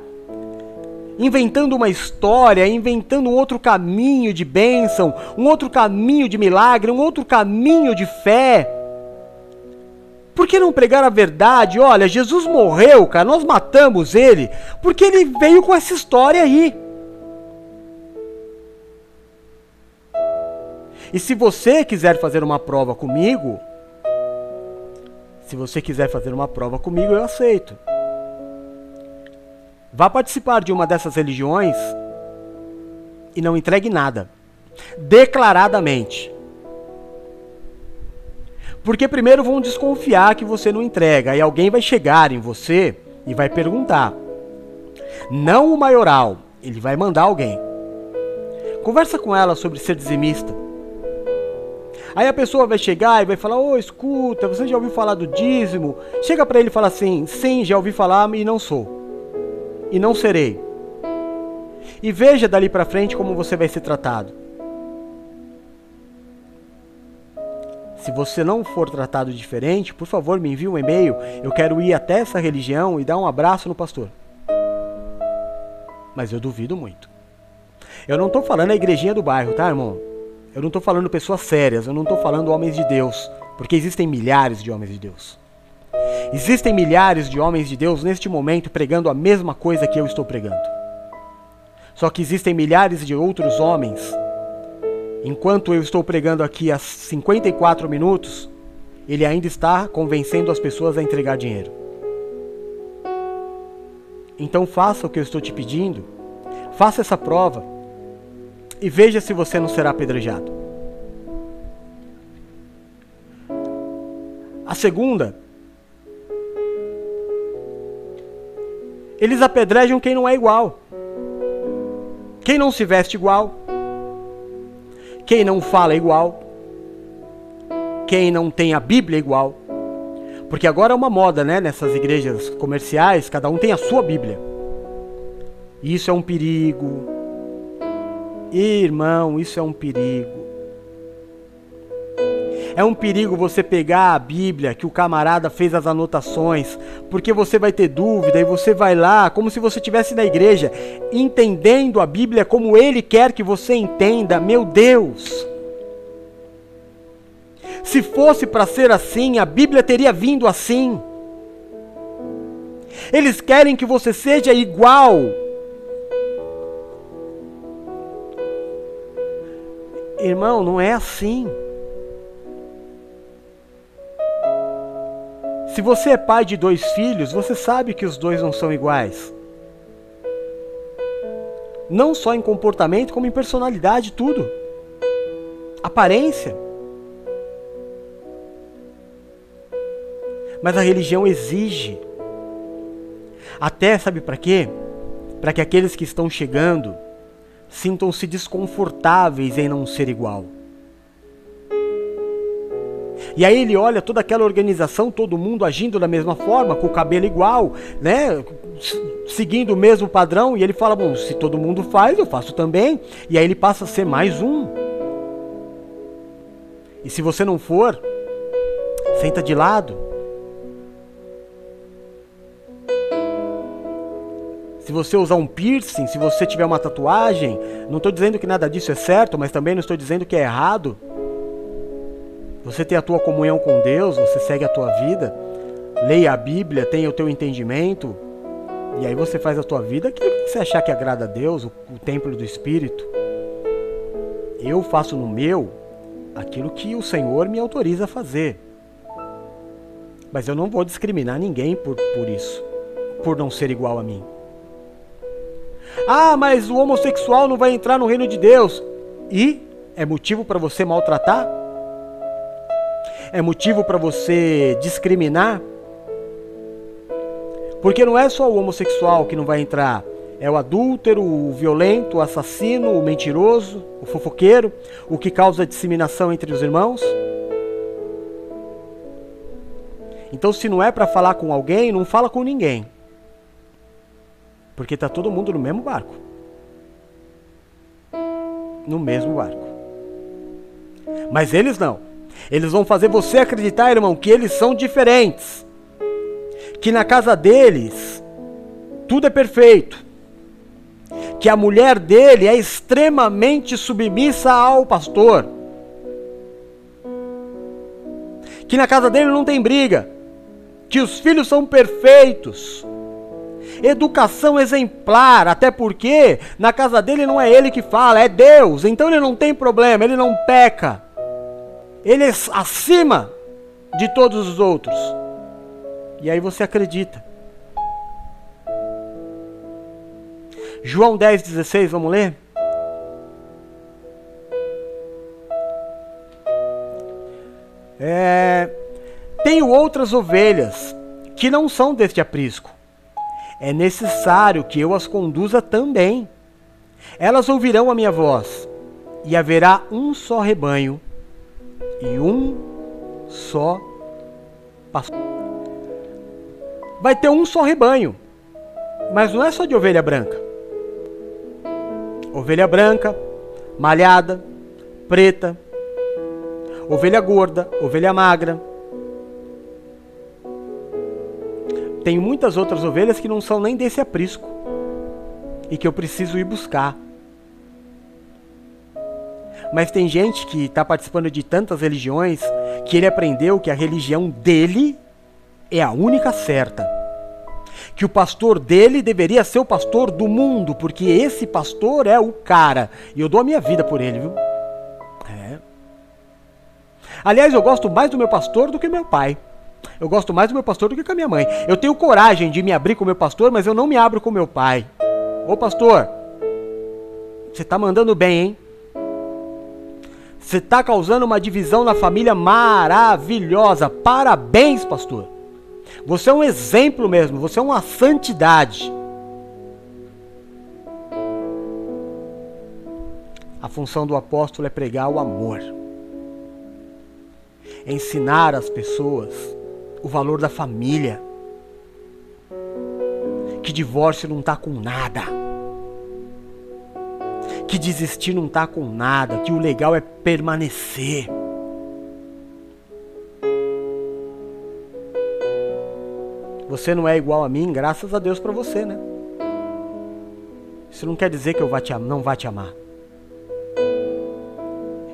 inventando uma história, inventando um outro caminho de bênção, um outro caminho de milagre, um outro caminho de fé. Por que não pregar a verdade? Olha, Jesus morreu, cara, nós matamos ele, porque ele veio com essa história aí. E se você quiser fazer uma prova comigo, se você quiser fazer uma prova comigo, eu aceito. Vá participar de uma dessas religiões e não entregue nada. Declaradamente. Porque primeiro vão desconfiar que você não entrega, aí alguém vai chegar em você e vai perguntar. Não o maioral, ele vai mandar alguém. Conversa com ela sobre ser dizimista. Aí a pessoa vai chegar e vai falar: Ô, oh, escuta, você já ouviu falar do dízimo? Chega para ele e fala assim: Sim, já ouvi falar e não sou. E não serei. E veja dali para frente como você vai ser tratado. Se você não for tratado diferente, por favor, me envie um e-mail. Eu quero ir até essa religião e dar um abraço no pastor. Mas eu duvido muito. Eu não estou falando a igrejinha do bairro, tá, irmão? Eu não estou falando pessoas sérias, eu não estou falando homens de Deus, porque existem milhares de homens de Deus. Existem milhares de homens de Deus neste momento pregando a mesma coisa que eu estou pregando. Só que existem milhares de outros homens. Enquanto eu estou pregando aqui há 54 minutos, ele ainda está convencendo as pessoas a entregar dinheiro. Então faça o que eu estou te pedindo, faça essa prova e veja se você não será apedrejado. A segunda, eles apedrejam quem não é igual, quem não se veste igual, quem não fala igual, quem não tem a Bíblia igual. Porque agora é uma moda, né? Nessas igrejas comerciais, cada um tem a sua Bíblia. Isso é um perigo, Irmão, isso é um perigo. É um perigo você pegar a Bíblia que o camarada fez as anotações, porque você vai ter dúvida e você vai lá, como se você estivesse na igreja, entendendo a Bíblia como ele quer que você entenda. Meu Deus! Se fosse para ser assim, a Bíblia teria vindo assim. Eles querem que você seja igual. Irmão, não é assim. Se você é pai de dois filhos, você sabe que os dois não são iguais. Não só em comportamento, como em personalidade, tudo. Aparência. Mas a religião exige. Até, sabe para quê? Para que aqueles que estão chegando sintam-se desconfortáveis em não ser igual. E aí ele olha toda aquela organização, todo mundo agindo da mesma forma, com o cabelo igual, né? Seguindo o mesmo padrão, e ele fala: Bom, se todo mundo faz, eu faço também. E aí ele passa a ser mais um. E se você não for, senta de lado. Se você usar um piercing, se você tiver uma tatuagem, não estou dizendo que nada disso é certo, mas também não estou dizendo que é errado. Você tem a tua comunhão com Deus, você segue a tua vida, leia a Bíblia, tenha o teu entendimento, e aí você faz a tua vida aquilo que você achar que agrada a Deus, o, o templo do Espírito. Eu faço no meu aquilo que o Senhor me autoriza a fazer. Mas eu não vou discriminar ninguém por, por isso, por não ser igual a mim. Ah, mas o homossexual não vai entrar no reino de Deus. E é motivo para você maltratar? é motivo para você discriminar? Porque não é só o homossexual que não vai entrar, é o adúltero, o violento, o assassino, o mentiroso, o fofoqueiro, o que causa disseminação entre os irmãos. Então, se não é para falar com alguém, não fala com ninguém. Porque está todo mundo no mesmo barco. No mesmo barco. Mas eles não. Eles vão fazer você acreditar, irmão, que eles são diferentes. Que na casa deles tudo é perfeito. Que a mulher dele é extremamente submissa ao pastor. Que na casa dele não tem briga. Que os filhos são perfeitos. Educação exemplar, até porque na casa dele não é ele que fala, é Deus. Então ele não tem problema, ele não peca. Ele é acima de todos os outros. E aí você acredita. João 10, 16, vamos ler? É, tenho outras ovelhas que não são deste aprisco. É necessário que eu as conduza também. Elas ouvirão a minha voz, e haverá um só rebanho e um só pastor. Vai ter um só rebanho, mas não é só de ovelha branca. Ovelha branca, malhada, preta, ovelha gorda, ovelha magra. Tem muitas outras ovelhas que não são nem desse aprisco e que eu preciso ir buscar. Mas tem gente que está participando de tantas religiões que ele aprendeu que a religião dele é a única certa. Que o pastor dele deveria ser o pastor do mundo, porque esse pastor é o cara. E eu dou a minha vida por ele, viu? É. Aliás, eu gosto mais do meu pastor do que meu pai. Eu gosto mais do meu pastor do que com a minha mãe. Eu tenho coragem de me abrir com o meu pastor, mas eu não me abro com meu pai. Ô pastor, você está mandando bem, hein? Você está causando uma divisão na família maravilhosa. Parabéns, pastor. Você é um exemplo mesmo, você é uma santidade. A função do apóstolo é pregar o amor, ensinar as pessoas o valor da família. Que divórcio não tá com nada. Que desistir não tá com nada. Que o legal é permanecer. Você não é igual a mim, graças a Deus para você, né? Isso não quer dizer que eu vá te, não vá te amar.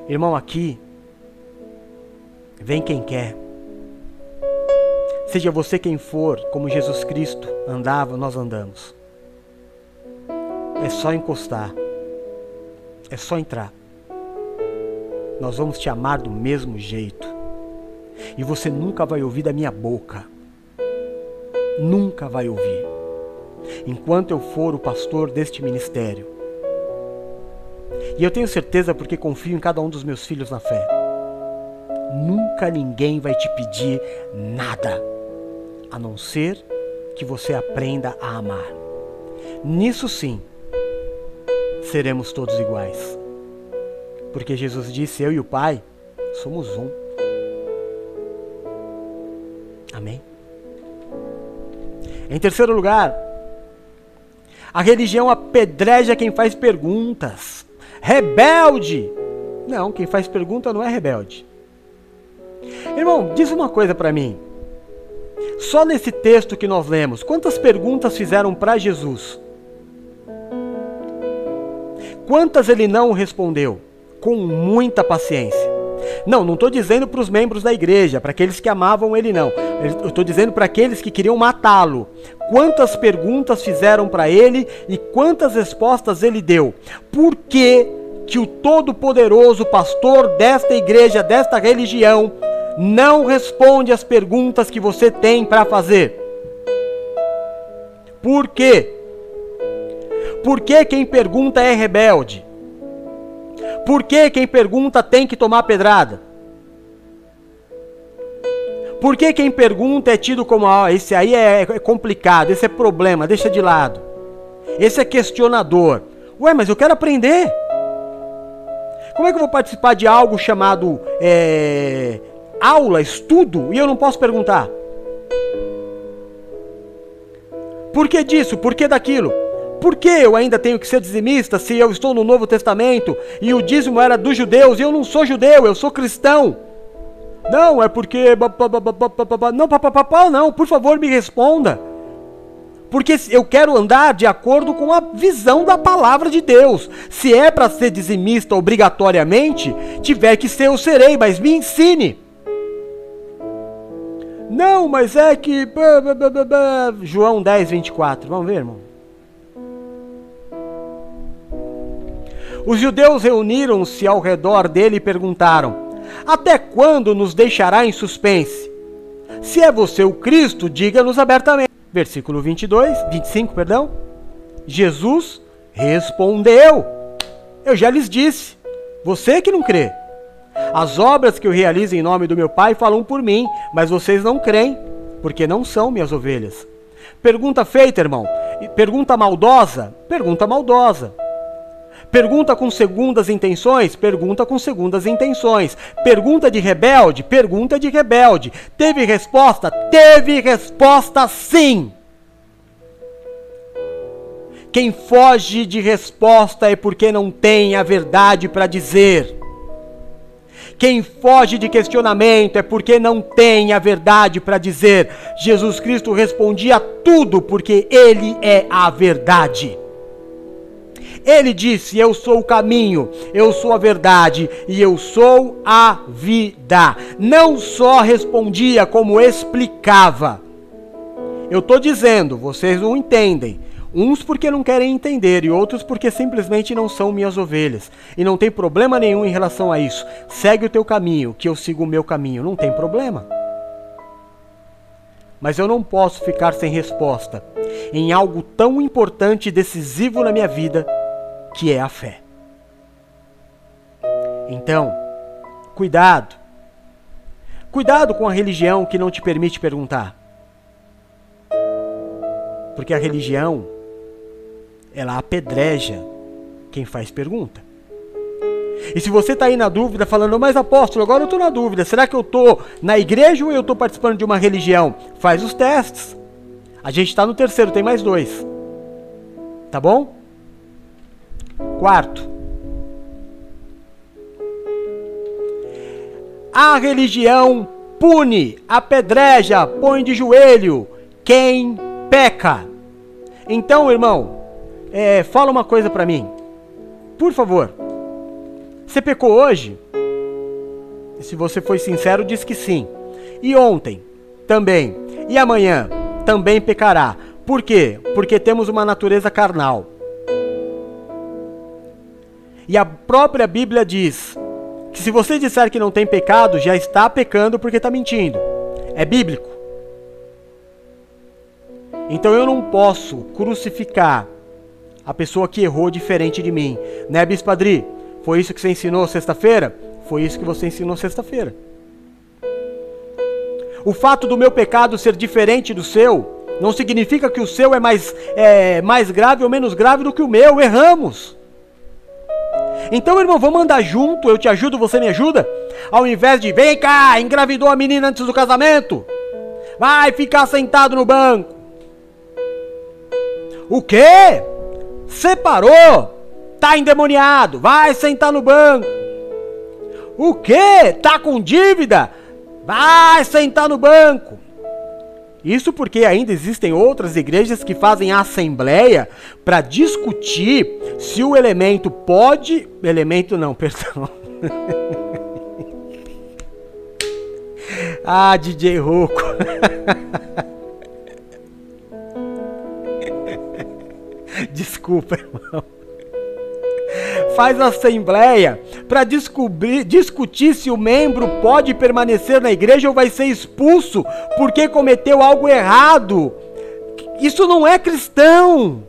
Irmão, aqui, vem quem quer. Seja você quem for, como Jesus Cristo andava, nós andamos. É só encostar. É só entrar. Nós vamos te amar do mesmo jeito. E você nunca vai ouvir da minha boca. Nunca vai ouvir. Enquanto eu for o pastor deste ministério. E eu tenho certeza porque confio em cada um dos meus filhos na fé. Nunca ninguém vai te pedir nada, a não ser que você aprenda a amar. Nisso sim, seremos todos iguais. Porque Jesus disse: Eu e o Pai somos um. Amém? Em terceiro lugar, a religião apedreja quem faz perguntas. Rebelde! Não, quem faz pergunta não é rebelde. Irmão, diz uma coisa para mim. Só nesse texto que nós lemos, quantas perguntas fizeram para Jesus? Quantas ele não respondeu? Com muita paciência. Não, não estou dizendo para os membros da igreja, para aqueles que amavam ele, não. Eu estou dizendo para aqueles que queriam matá-lo. Quantas perguntas fizeram para ele e quantas respostas ele deu? Por que, que o todo-poderoso pastor desta igreja, desta religião, não responde as perguntas que você tem para fazer? Por quê? Por que quem pergunta é rebelde? Por que quem pergunta tem que tomar pedrada? Por que quem pergunta é tido como, ah, esse aí é, é complicado, esse é problema, deixa de lado. Esse é questionador. Ué, mas eu quero aprender. Como é que eu vou participar de algo chamado é, aula, estudo, e eu não posso perguntar? Por que disso? Por que daquilo? Por que eu ainda tenho que ser dizimista se eu estou no Novo Testamento e o dízimo era dos judeus e eu não sou judeu, eu sou cristão? Não, é porque. Não, papapá, não, por favor, me responda. Porque eu quero andar de acordo com a visão da palavra de Deus. Se é para ser dizimista obrigatoriamente, tiver que ser, eu serei, mas me ensine. Não, mas é que. João 10, 24. Vamos ver, irmão. Os judeus reuniram-se ao redor dele e perguntaram: Até quando nos deixará em suspense? Se é você o Cristo, diga-nos abertamente. Versículo 22, 25, perdão. Jesus respondeu: Eu já lhes disse, você que não crê. As obras que eu realizo em nome do meu Pai falam por mim, mas vocês não creem, porque não são minhas ovelhas. Pergunta feita, irmão. Pergunta maldosa? Pergunta maldosa. Pergunta com segundas intenções? Pergunta com segundas intenções. Pergunta de rebelde? Pergunta de rebelde. Teve resposta? Teve resposta sim. Quem foge de resposta é porque não tem a verdade para dizer. Quem foge de questionamento é porque não tem a verdade para dizer. Jesus Cristo respondia tudo porque Ele é a verdade. Ele disse: Eu sou o caminho, eu sou a verdade e eu sou a vida. Não só respondia, como explicava. Eu estou dizendo, vocês não entendem. Uns porque não querem entender e outros porque simplesmente não são minhas ovelhas. E não tem problema nenhum em relação a isso. Segue o teu caminho, que eu sigo o meu caminho. Não tem problema. Mas eu não posso ficar sem resposta em algo tão importante e decisivo na minha vida que é a fé. Então, cuidado. Cuidado com a religião que não te permite perguntar. Porque a religião, ela apedreja quem faz pergunta. E se você está aí na dúvida, falando, mas apóstolo, agora eu estou na dúvida, será que eu estou na igreja ou eu estou participando de uma religião? Faz os testes. A gente está no terceiro, tem mais dois. Tá bom? Quarto, a religião pune, apedreja, põe de joelho quem peca. Então, irmão, é, fala uma coisa para mim. Por favor. Você pecou hoje? Se você foi sincero, diz que sim. E ontem? Também. E amanhã? Também pecará. Por quê? Porque temos uma natureza carnal. E a própria Bíblia diz que se você disser que não tem pecado, já está pecando porque está mentindo. É bíblico. Então eu não posso crucificar a pessoa que errou diferente de mim. Né, Bispo Adri? Foi isso que você ensinou sexta-feira? Foi isso que você ensinou sexta-feira. O fato do meu pecado ser diferente do seu não significa que o seu é mais, é, mais grave ou menos grave do que o meu. Erramos. Então, irmão, vamos andar junto, eu te ajudo, você me ajuda? Ao invés de, vem cá, engravidou a menina antes do casamento, vai ficar sentado no banco. O quê? Separou? Tá endemoniado, vai sentar no banco. O quê? Tá com dívida? Vai sentar no banco. Isso porque ainda existem outras igrejas que fazem assembleia para discutir se o elemento pode. Elemento não, <laughs> perdão. ah, DJ Roco. <laughs> <laughs> Desculpa, irmão faz assembleia para descobrir, discutir se o membro pode permanecer na igreja ou vai ser expulso porque cometeu algo errado. Isso não é cristão.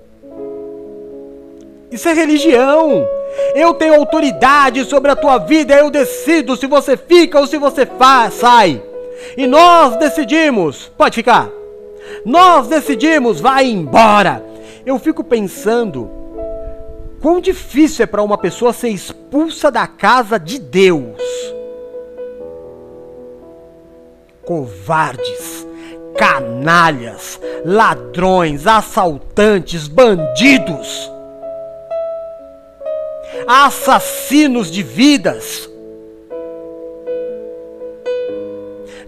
Isso é religião. Eu tenho autoridade sobre a tua vida, eu decido se você fica ou se você sai. E nós decidimos, pode ficar. Nós decidimos, vai embora. Eu fico pensando Quão difícil é para uma pessoa ser expulsa da casa de Deus? Covardes, canalhas, ladrões, assaltantes, bandidos, assassinos de vidas,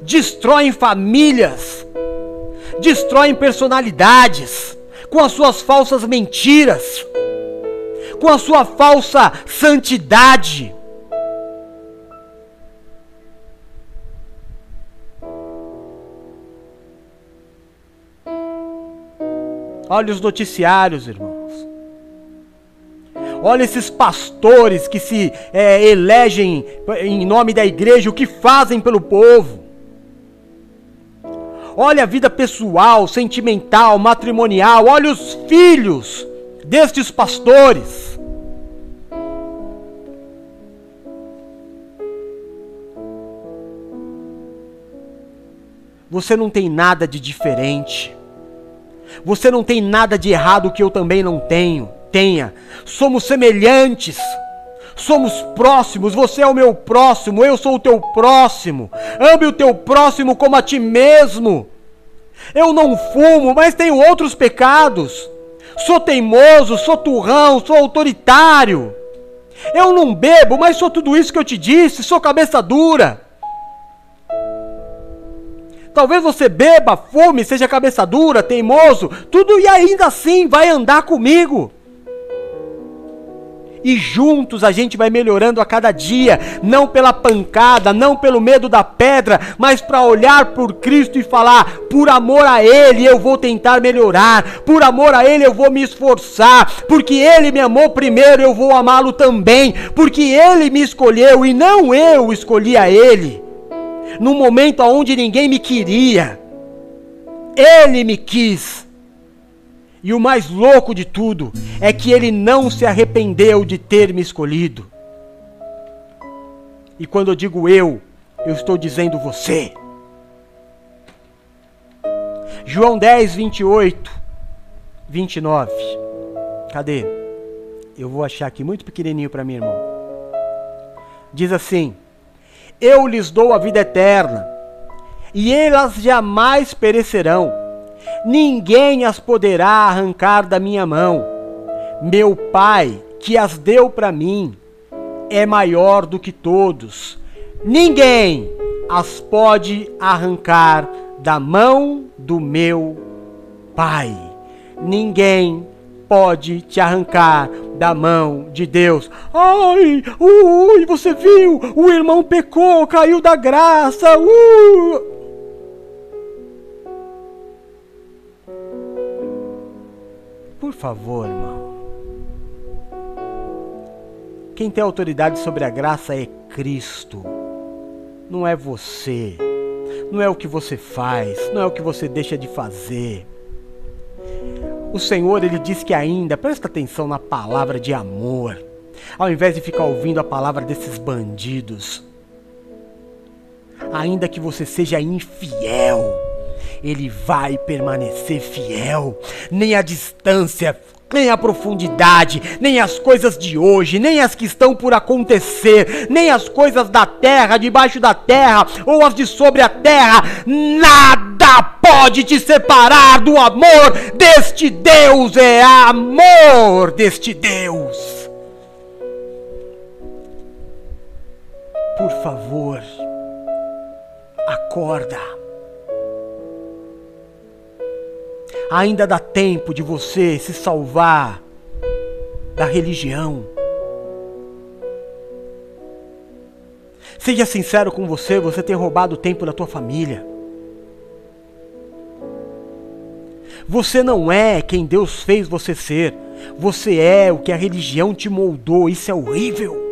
destroem famílias, destroem personalidades com as suas falsas mentiras com a sua falsa santidade. Olha os noticiários, irmãos. Olha esses pastores que se é, elegem em nome da igreja, o que fazem pelo povo. Olha a vida pessoal, sentimental, matrimonial. Olha os filhos destes pastores. Você não tem nada de diferente. Você não tem nada de errado que eu também não tenho. Tenha. Somos semelhantes. Somos próximos. Você é o meu próximo. Eu sou o teu próximo. Ame o teu próximo como a ti mesmo. Eu não fumo, mas tenho outros pecados sou teimoso, sou turrão, sou autoritário. Eu não bebo, mas sou tudo isso que eu te disse, sou cabeça dura. Talvez você beba, fume, seja cabeça dura, teimoso, tudo e ainda assim vai andar comigo e juntos a gente vai melhorando a cada dia, não pela pancada, não pelo medo da pedra, mas para olhar por Cristo e falar: por amor a Ele eu vou tentar melhorar, por amor a Ele eu vou me esforçar, porque Ele me amou primeiro, eu vou amá-lo também, porque Ele me escolheu e não eu escolhi a Ele. No momento onde ninguém me queria, Ele me quis e o mais louco de tudo é que ele não se arrependeu de ter me escolhido. E quando eu digo eu, eu estou dizendo você. João 10, 28, 29. Cadê? Eu vou achar aqui muito pequenininho para mim, irmão. Diz assim: Eu lhes dou a vida eterna, e elas jamais perecerão ninguém as poderá arrancar da minha mão. Meu Pai, que as deu para mim, é maior do que todos. Ninguém as pode arrancar da mão do meu Pai. Ninguém pode te arrancar da mão de Deus. Ai, ui, você viu? O irmão pecou, caiu da graça. Uh. Por favor, irmão. Quem tem autoridade sobre a graça é Cristo. Não é você. Não é o que você faz, não é o que você deixa de fazer. O Senhor, ele diz que ainda, presta atenção na palavra de amor, ao invés de ficar ouvindo a palavra desses bandidos. Ainda que você seja infiel, ele vai permanecer fiel. Nem a distância, nem a profundidade, nem as coisas de hoje, nem as que estão por acontecer, nem as coisas da terra, debaixo da terra, ou as de sobre a terra, nada pode te separar do amor deste Deus, é amor deste Deus. Por favor, acorda. Ainda dá tempo de você se salvar da religião. Seja sincero com você, você tem roubado o tempo da tua família. Você não é quem Deus fez você ser. Você é o que a religião te moldou. Isso é horrível.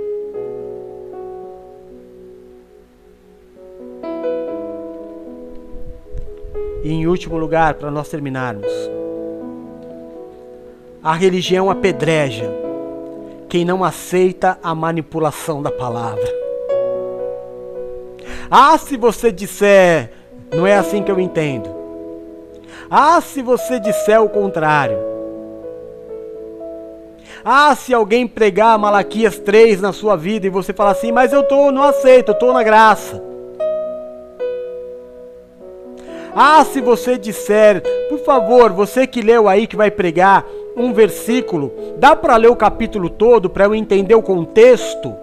E em último lugar, para nós terminarmos, a religião apedreja quem não aceita a manipulação da palavra. Ah, se você disser, não é assim que eu entendo. Ah, se você disser o contrário. Ah, se alguém pregar Malaquias 3 na sua vida e você falar assim, mas eu tô, não aceito, eu tô na graça. Ah, se você disser, por favor, você que leu aí que vai pregar um versículo, dá para ler o capítulo todo para eu entender o contexto?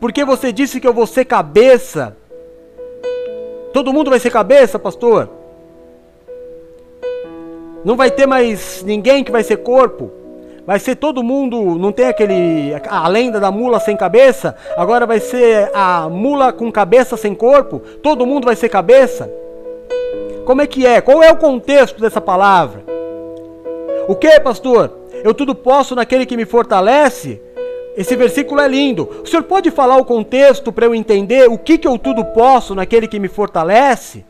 Porque você disse que eu vou ser cabeça. Todo mundo vai ser cabeça, pastor? Não vai ter mais ninguém que vai ser corpo? Vai ser todo mundo, não tem aquele a lenda da mula sem cabeça? Agora vai ser a mula com cabeça sem corpo? Todo mundo vai ser cabeça? Como é que é? Qual é o contexto dessa palavra? O que, pastor? Eu tudo posso naquele que me fortalece? Esse versículo é lindo. O senhor pode falar o contexto para eu entender o que, que eu tudo posso naquele que me fortalece?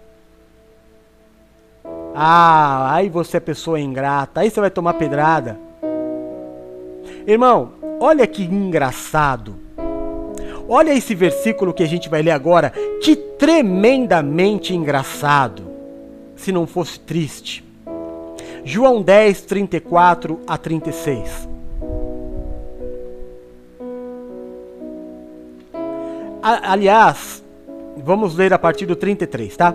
Ah, aí você é pessoa ingrata, aí você vai tomar pedrada. Irmão, olha que engraçado. Olha esse versículo que a gente vai ler agora, que tremendamente engraçado se não fosse triste. João 10, 34 a 36. Aliás, vamos ler a partir do 33, tá?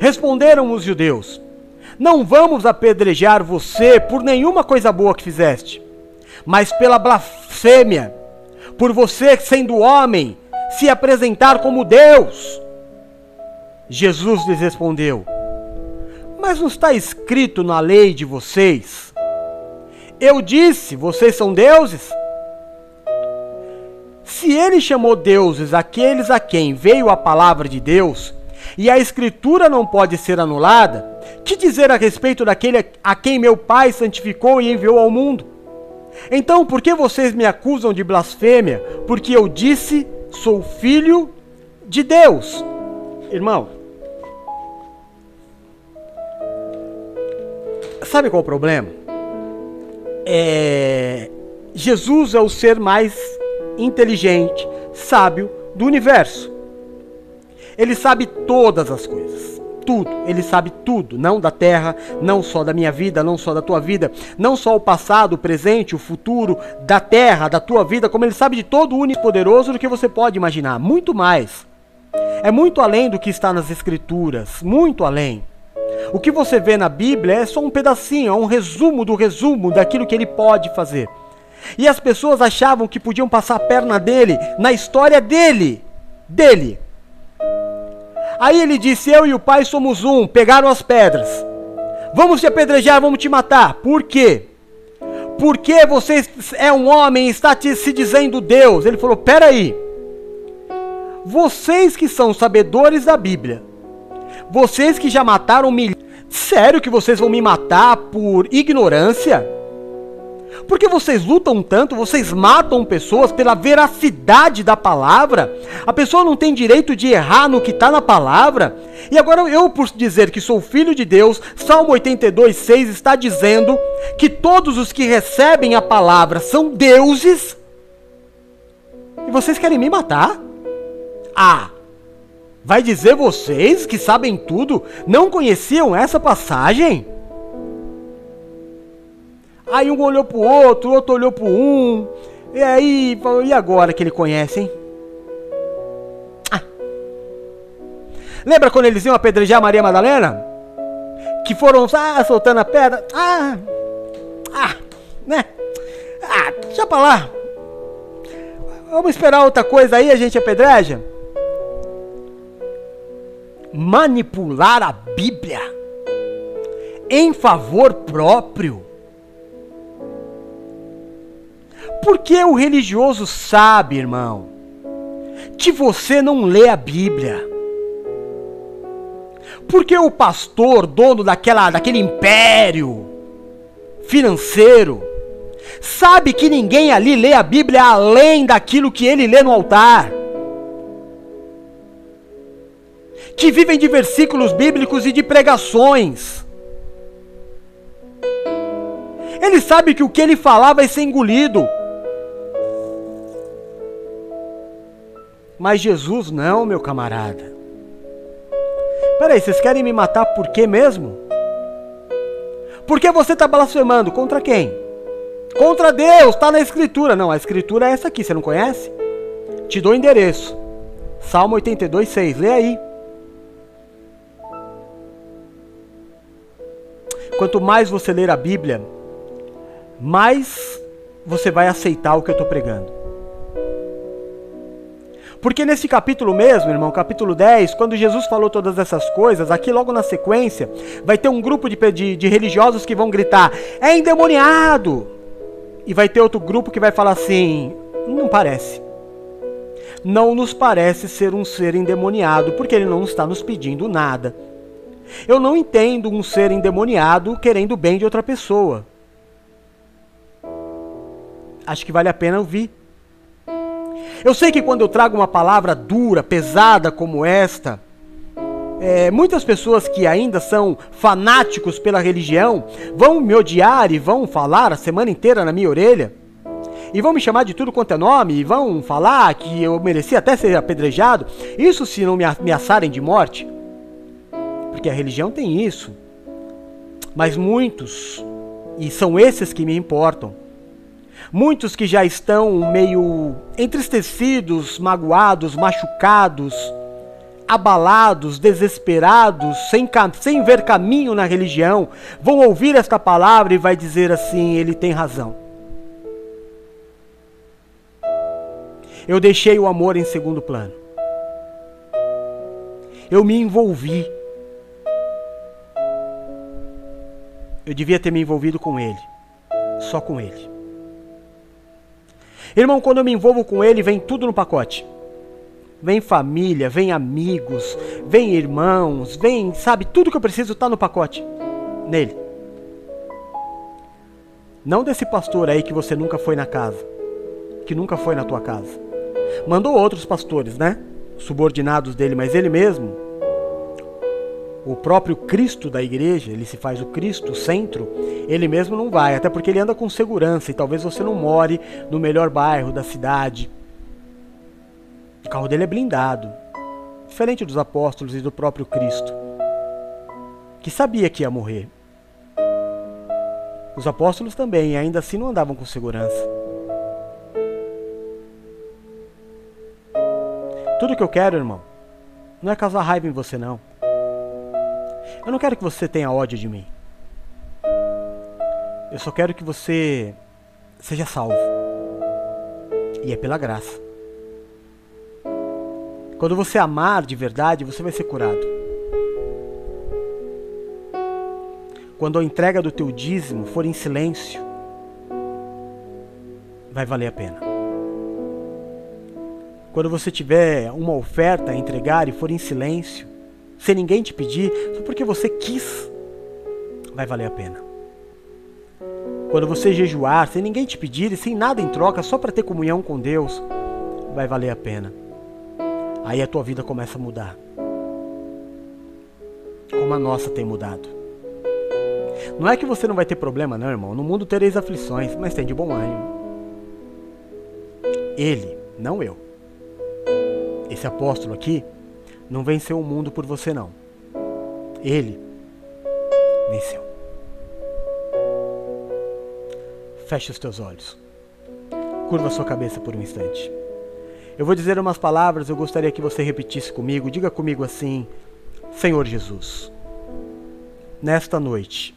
Responderam os judeus: Não vamos apedrejar você por nenhuma coisa boa que fizeste, mas pela blasfêmia, por você, sendo homem, se apresentar como Deus. Jesus lhes respondeu: mas não está escrito na lei de vocês? Eu disse, vocês são deuses? Se ele chamou deuses aqueles a quem veio a palavra de Deus, e a escritura não pode ser anulada, que dizer a respeito daquele a quem meu Pai santificou e enviou ao mundo? Então, por que vocês me acusam de blasfêmia? Porque eu disse, sou filho de Deus. Irmão, Sabe qual é o problema? É... Jesus é o ser mais inteligente, sábio do universo. Ele sabe todas as coisas. Tudo. Ele sabe tudo. Não da terra, não só da minha vida, não só da tua vida. Não só o passado, o presente, o futuro, da terra, da tua vida. Como ele sabe de todo o único poderoso do que você pode imaginar. Muito mais. É muito além do que está nas escrituras. Muito além. O que você vê na Bíblia é só um pedacinho, é um resumo do resumo daquilo que ele pode fazer. E as pessoas achavam que podiam passar a perna dele na história dele. Dele. Aí ele disse: Eu e o pai somos um. Pegaram as pedras. Vamos te apedrejar, vamos te matar. Por quê? Porque você é um homem está te, se dizendo Deus. Ele falou: peraí. Vocês que são sabedores da Bíblia, vocês que já mataram milhares, sério que vocês vão me matar por ignorância? Porque vocês lutam tanto, vocês matam pessoas pela veracidade da palavra. A pessoa não tem direito de errar no que está na palavra. E agora eu, por dizer que sou filho de Deus, Salmo 82, 6 está dizendo que todos os que recebem a palavra são deuses. E vocês querem me matar? Ah! Vai dizer vocês que sabem tudo não conheciam essa passagem? Aí um olhou pro outro, o outro olhou pro um. E aí, falou, e agora que ele conhece, hein? Ah. Lembra quando eles iam apedrejar Maria Madalena? Que foram ah, soltando a pedra? Ah, ah, né? Ah, deixa pra lá. Vamos esperar outra coisa aí, a gente apedreja? Manipular a Bíblia em favor próprio Porque o religioso sabe, irmão, que você não lê a Bíblia. Porque o pastor, dono daquela, daquele império financeiro, sabe que ninguém ali lê a Bíblia além daquilo que ele lê no altar. Que vivem de versículos bíblicos e de pregações. Ele sabe que o que ele falar vai ser engolido. Mas Jesus não, meu camarada. Peraí, vocês querem me matar por quê mesmo? Porque você está blasfemando contra quem? Contra Deus, está na Escritura. Não, a Escritura é essa aqui, você não conhece? Te dou o endereço. Salmo 82, 6. Lê aí. Quanto mais você ler a Bíblia, mais você vai aceitar o que eu estou pregando. Porque nesse capítulo mesmo, irmão, capítulo 10, quando Jesus falou todas essas coisas, aqui logo na sequência, vai ter um grupo de, de, de religiosos que vão gritar: é endemoniado! E vai ter outro grupo que vai falar assim: não parece. Não nos parece ser um ser endemoniado, porque ele não está nos pedindo nada. Eu não entendo um ser endemoniado querendo o bem de outra pessoa. Acho que vale a pena ouvir. Eu sei que quando eu trago uma palavra dura, pesada como esta, é, muitas pessoas que ainda são fanáticos pela religião vão me odiar e vão falar a semana inteira na minha orelha. E vão me chamar de tudo quanto é nome, e vão falar que eu merecia até ser apedrejado. Isso se não me ameaçarem de morte. Porque a religião tem isso. Mas muitos, e são esses que me importam, Muitos que já estão meio entristecidos, magoados, machucados, abalados, desesperados, sem, sem ver caminho na religião, vão ouvir esta palavra e vai dizer assim: ele tem razão. Eu deixei o amor em segundo plano. Eu me envolvi. Eu devia ter me envolvido com ele, só com ele. Irmão, quando eu me envolvo com ele, vem tudo no pacote. Vem família, vem amigos, vem irmãos, vem, sabe, tudo que eu preciso está no pacote. Nele. Não desse pastor aí que você nunca foi na casa. Que nunca foi na tua casa. Mandou outros pastores, né? Subordinados dele, mas ele mesmo o próprio Cristo da igreja, ele se faz o Cristo, o centro, ele mesmo não vai, até porque ele anda com segurança e talvez você não more no melhor bairro da cidade. O carro dele é blindado, diferente dos apóstolos e do próprio Cristo, que sabia que ia morrer. Os apóstolos também, ainda assim não andavam com segurança. Tudo que eu quero, irmão, não é causar raiva em você, não. Eu não quero que você tenha ódio de mim. Eu só quero que você seja salvo. E é pela graça. Quando você amar de verdade, você vai ser curado. quando a entrega do teu dízimo for em silêncio, vai valer a pena. Quando você tiver uma oferta a entregar e for em silêncio, sem ninguém te pedir, só porque você quis, vai valer a pena. Quando você jejuar, sem ninguém te pedir e sem nada em troca, só para ter comunhão com Deus, vai valer a pena. Aí a tua vida começa a mudar. Como a nossa tem mudado. Não é que você não vai ter problema, não, irmão. No mundo tereis aflições, mas tem de bom ânimo. Ele, não eu. Esse apóstolo aqui não venceu o mundo por você, não. Ele venceu. Feche os teus olhos. Curva sua cabeça por um instante. Eu vou dizer umas palavras, eu gostaria que você repetisse comigo. Diga comigo assim: Senhor Jesus, nesta noite,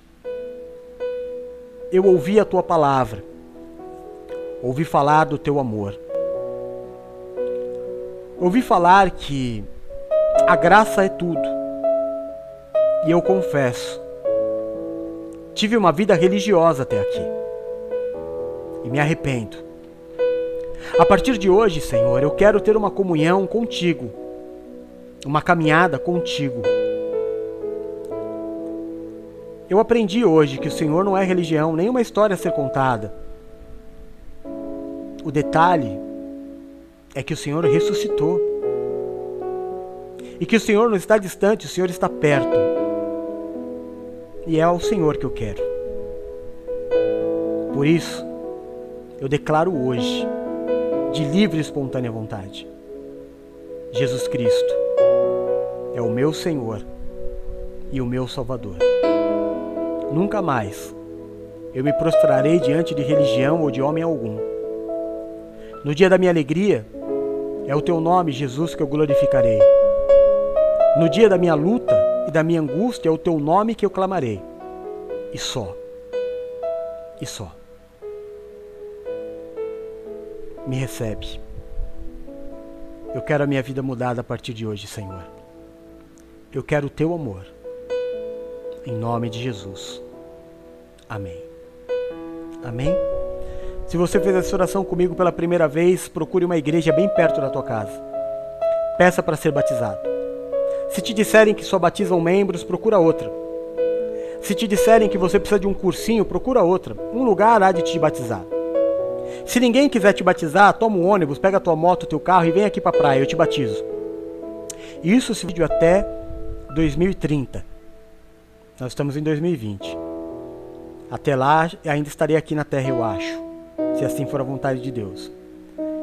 eu ouvi a tua palavra, ouvi falar do teu amor, ouvi falar que a graça é tudo, e eu confesso, tive uma vida religiosa até aqui, e me arrependo. A partir de hoje, Senhor, eu quero ter uma comunhão contigo, uma caminhada contigo eu aprendi hoje que o Senhor não é religião, nem uma história a ser contada. O detalhe é que o Senhor ressuscitou. E que o Senhor não está distante, o Senhor está perto. E é ao Senhor que eu quero. Por isso, eu declaro hoje, de livre e espontânea vontade, Jesus Cristo é o meu Senhor e o meu Salvador. Nunca mais eu me prostrarei diante de religião ou de homem algum. No dia da minha alegria, é o teu nome, Jesus, que eu glorificarei. No dia da minha luta e da minha angústia, é o teu nome que eu clamarei. E só. E só. Me recebe. Eu quero a minha vida mudada a partir de hoje, Senhor. Eu quero o teu amor. Em nome de Jesus. Amém. Amém? Se você fez essa oração comigo pela primeira vez, procure uma igreja bem perto da tua casa. Peça para ser batizado. Se te disserem que só batizam membros, procura outra. Se te disserem que você precisa de um cursinho, procura outra. Um lugar há de te batizar. Se ninguém quiser te batizar, toma um ônibus, pega tua moto, teu carro e vem aqui para a praia, eu te batizo. Isso se vídeo até 2030. Nós estamos em 2020. Até lá, ainda estarei aqui na terra, eu acho. Se assim for a vontade de Deus.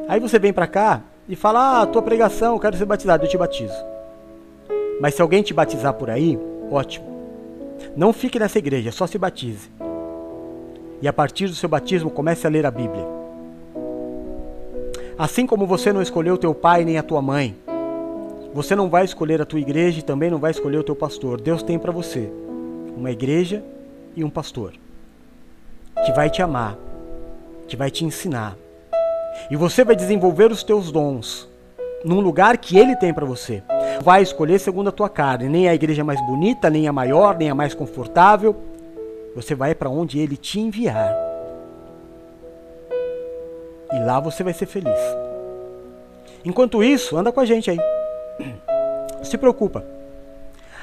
Aí você vem para cá e fala: Ah, tua pregação, eu quero ser batizado, eu te batizo. Mas se alguém te batizar por aí, ótimo. Não fique nessa igreja, só se batize. E a partir do seu batismo, comece a ler a Bíblia. Assim como você não escolheu teu pai nem a tua mãe, você não vai escolher a tua igreja e também não vai escolher o teu pastor. Deus tem para você uma igreja e um pastor que vai te amar, que vai te ensinar. E você vai desenvolver os teus dons num lugar que ele tem para você. Vai escolher segundo a tua carne, nem a igreja mais bonita, nem a maior, nem a mais confortável. Você vai para onde ele te enviar. E lá você vai ser feliz. Enquanto isso, anda com a gente aí. <clears throat> Se preocupa.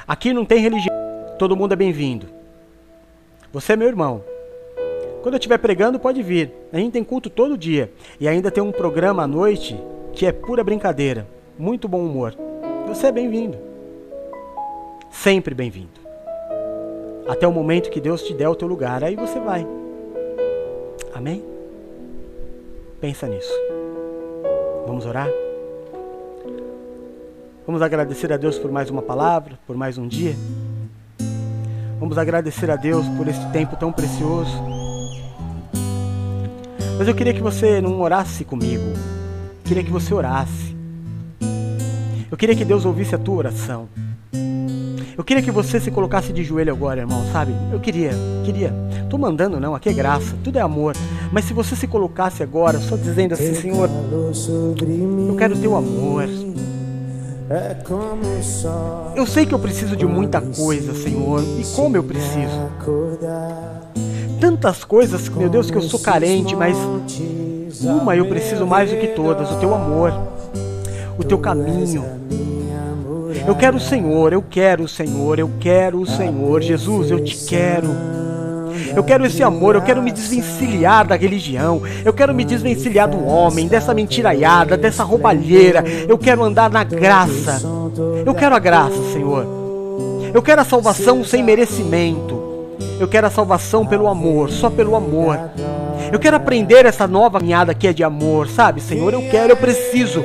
Aqui não tem religião. Todo mundo é bem-vindo. Você é meu irmão. Quando eu estiver pregando, pode vir. A gente tem culto todo dia. E ainda tem um programa à noite que é pura brincadeira. Muito bom humor. Você é bem-vindo. Sempre bem-vindo. Até o momento que Deus te der o teu lugar. Aí você vai. Amém? Pensa nisso. Vamos orar? Vamos agradecer a Deus por mais uma palavra, por mais um dia. Vamos agradecer a Deus por esse tempo tão precioso. Mas eu queria que você não orasse comigo. Eu queria que você orasse. Eu queria que Deus ouvisse a tua oração. Eu queria que você se colocasse de joelho agora, irmão, sabe? Eu queria, queria. Tô mandando não, aqui é graça, tudo é amor. Mas se você se colocasse agora, só dizendo assim, Senhor, eu quero teu amor. Eu sei que eu preciso de muita coisa, Senhor, e como eu preciso. Tantas coisas, meu Deus, que eu sou carente, mas uma eu preciso mais do que todas: o teu amor, o teu caminho. Eu quero o Senhor, eu quero o Senhor, eu quero o Senhor. Jesus, eu te quero. Eu quero esse amor, eu quero me desvencilhar da religião, eu quero me desvencilhar do homem, dessa mentiraiada, dessa roubalheira. Eu quero andar na graça. Eu quero a graça, Senhor. Eu quero a salvação sem merecimento. Eu quero a salvação pelo amor, só pelo amor. Eu quero aprender essa nova caminhada que é de amor, sabe, Senhor? Eu quero, eu preciso.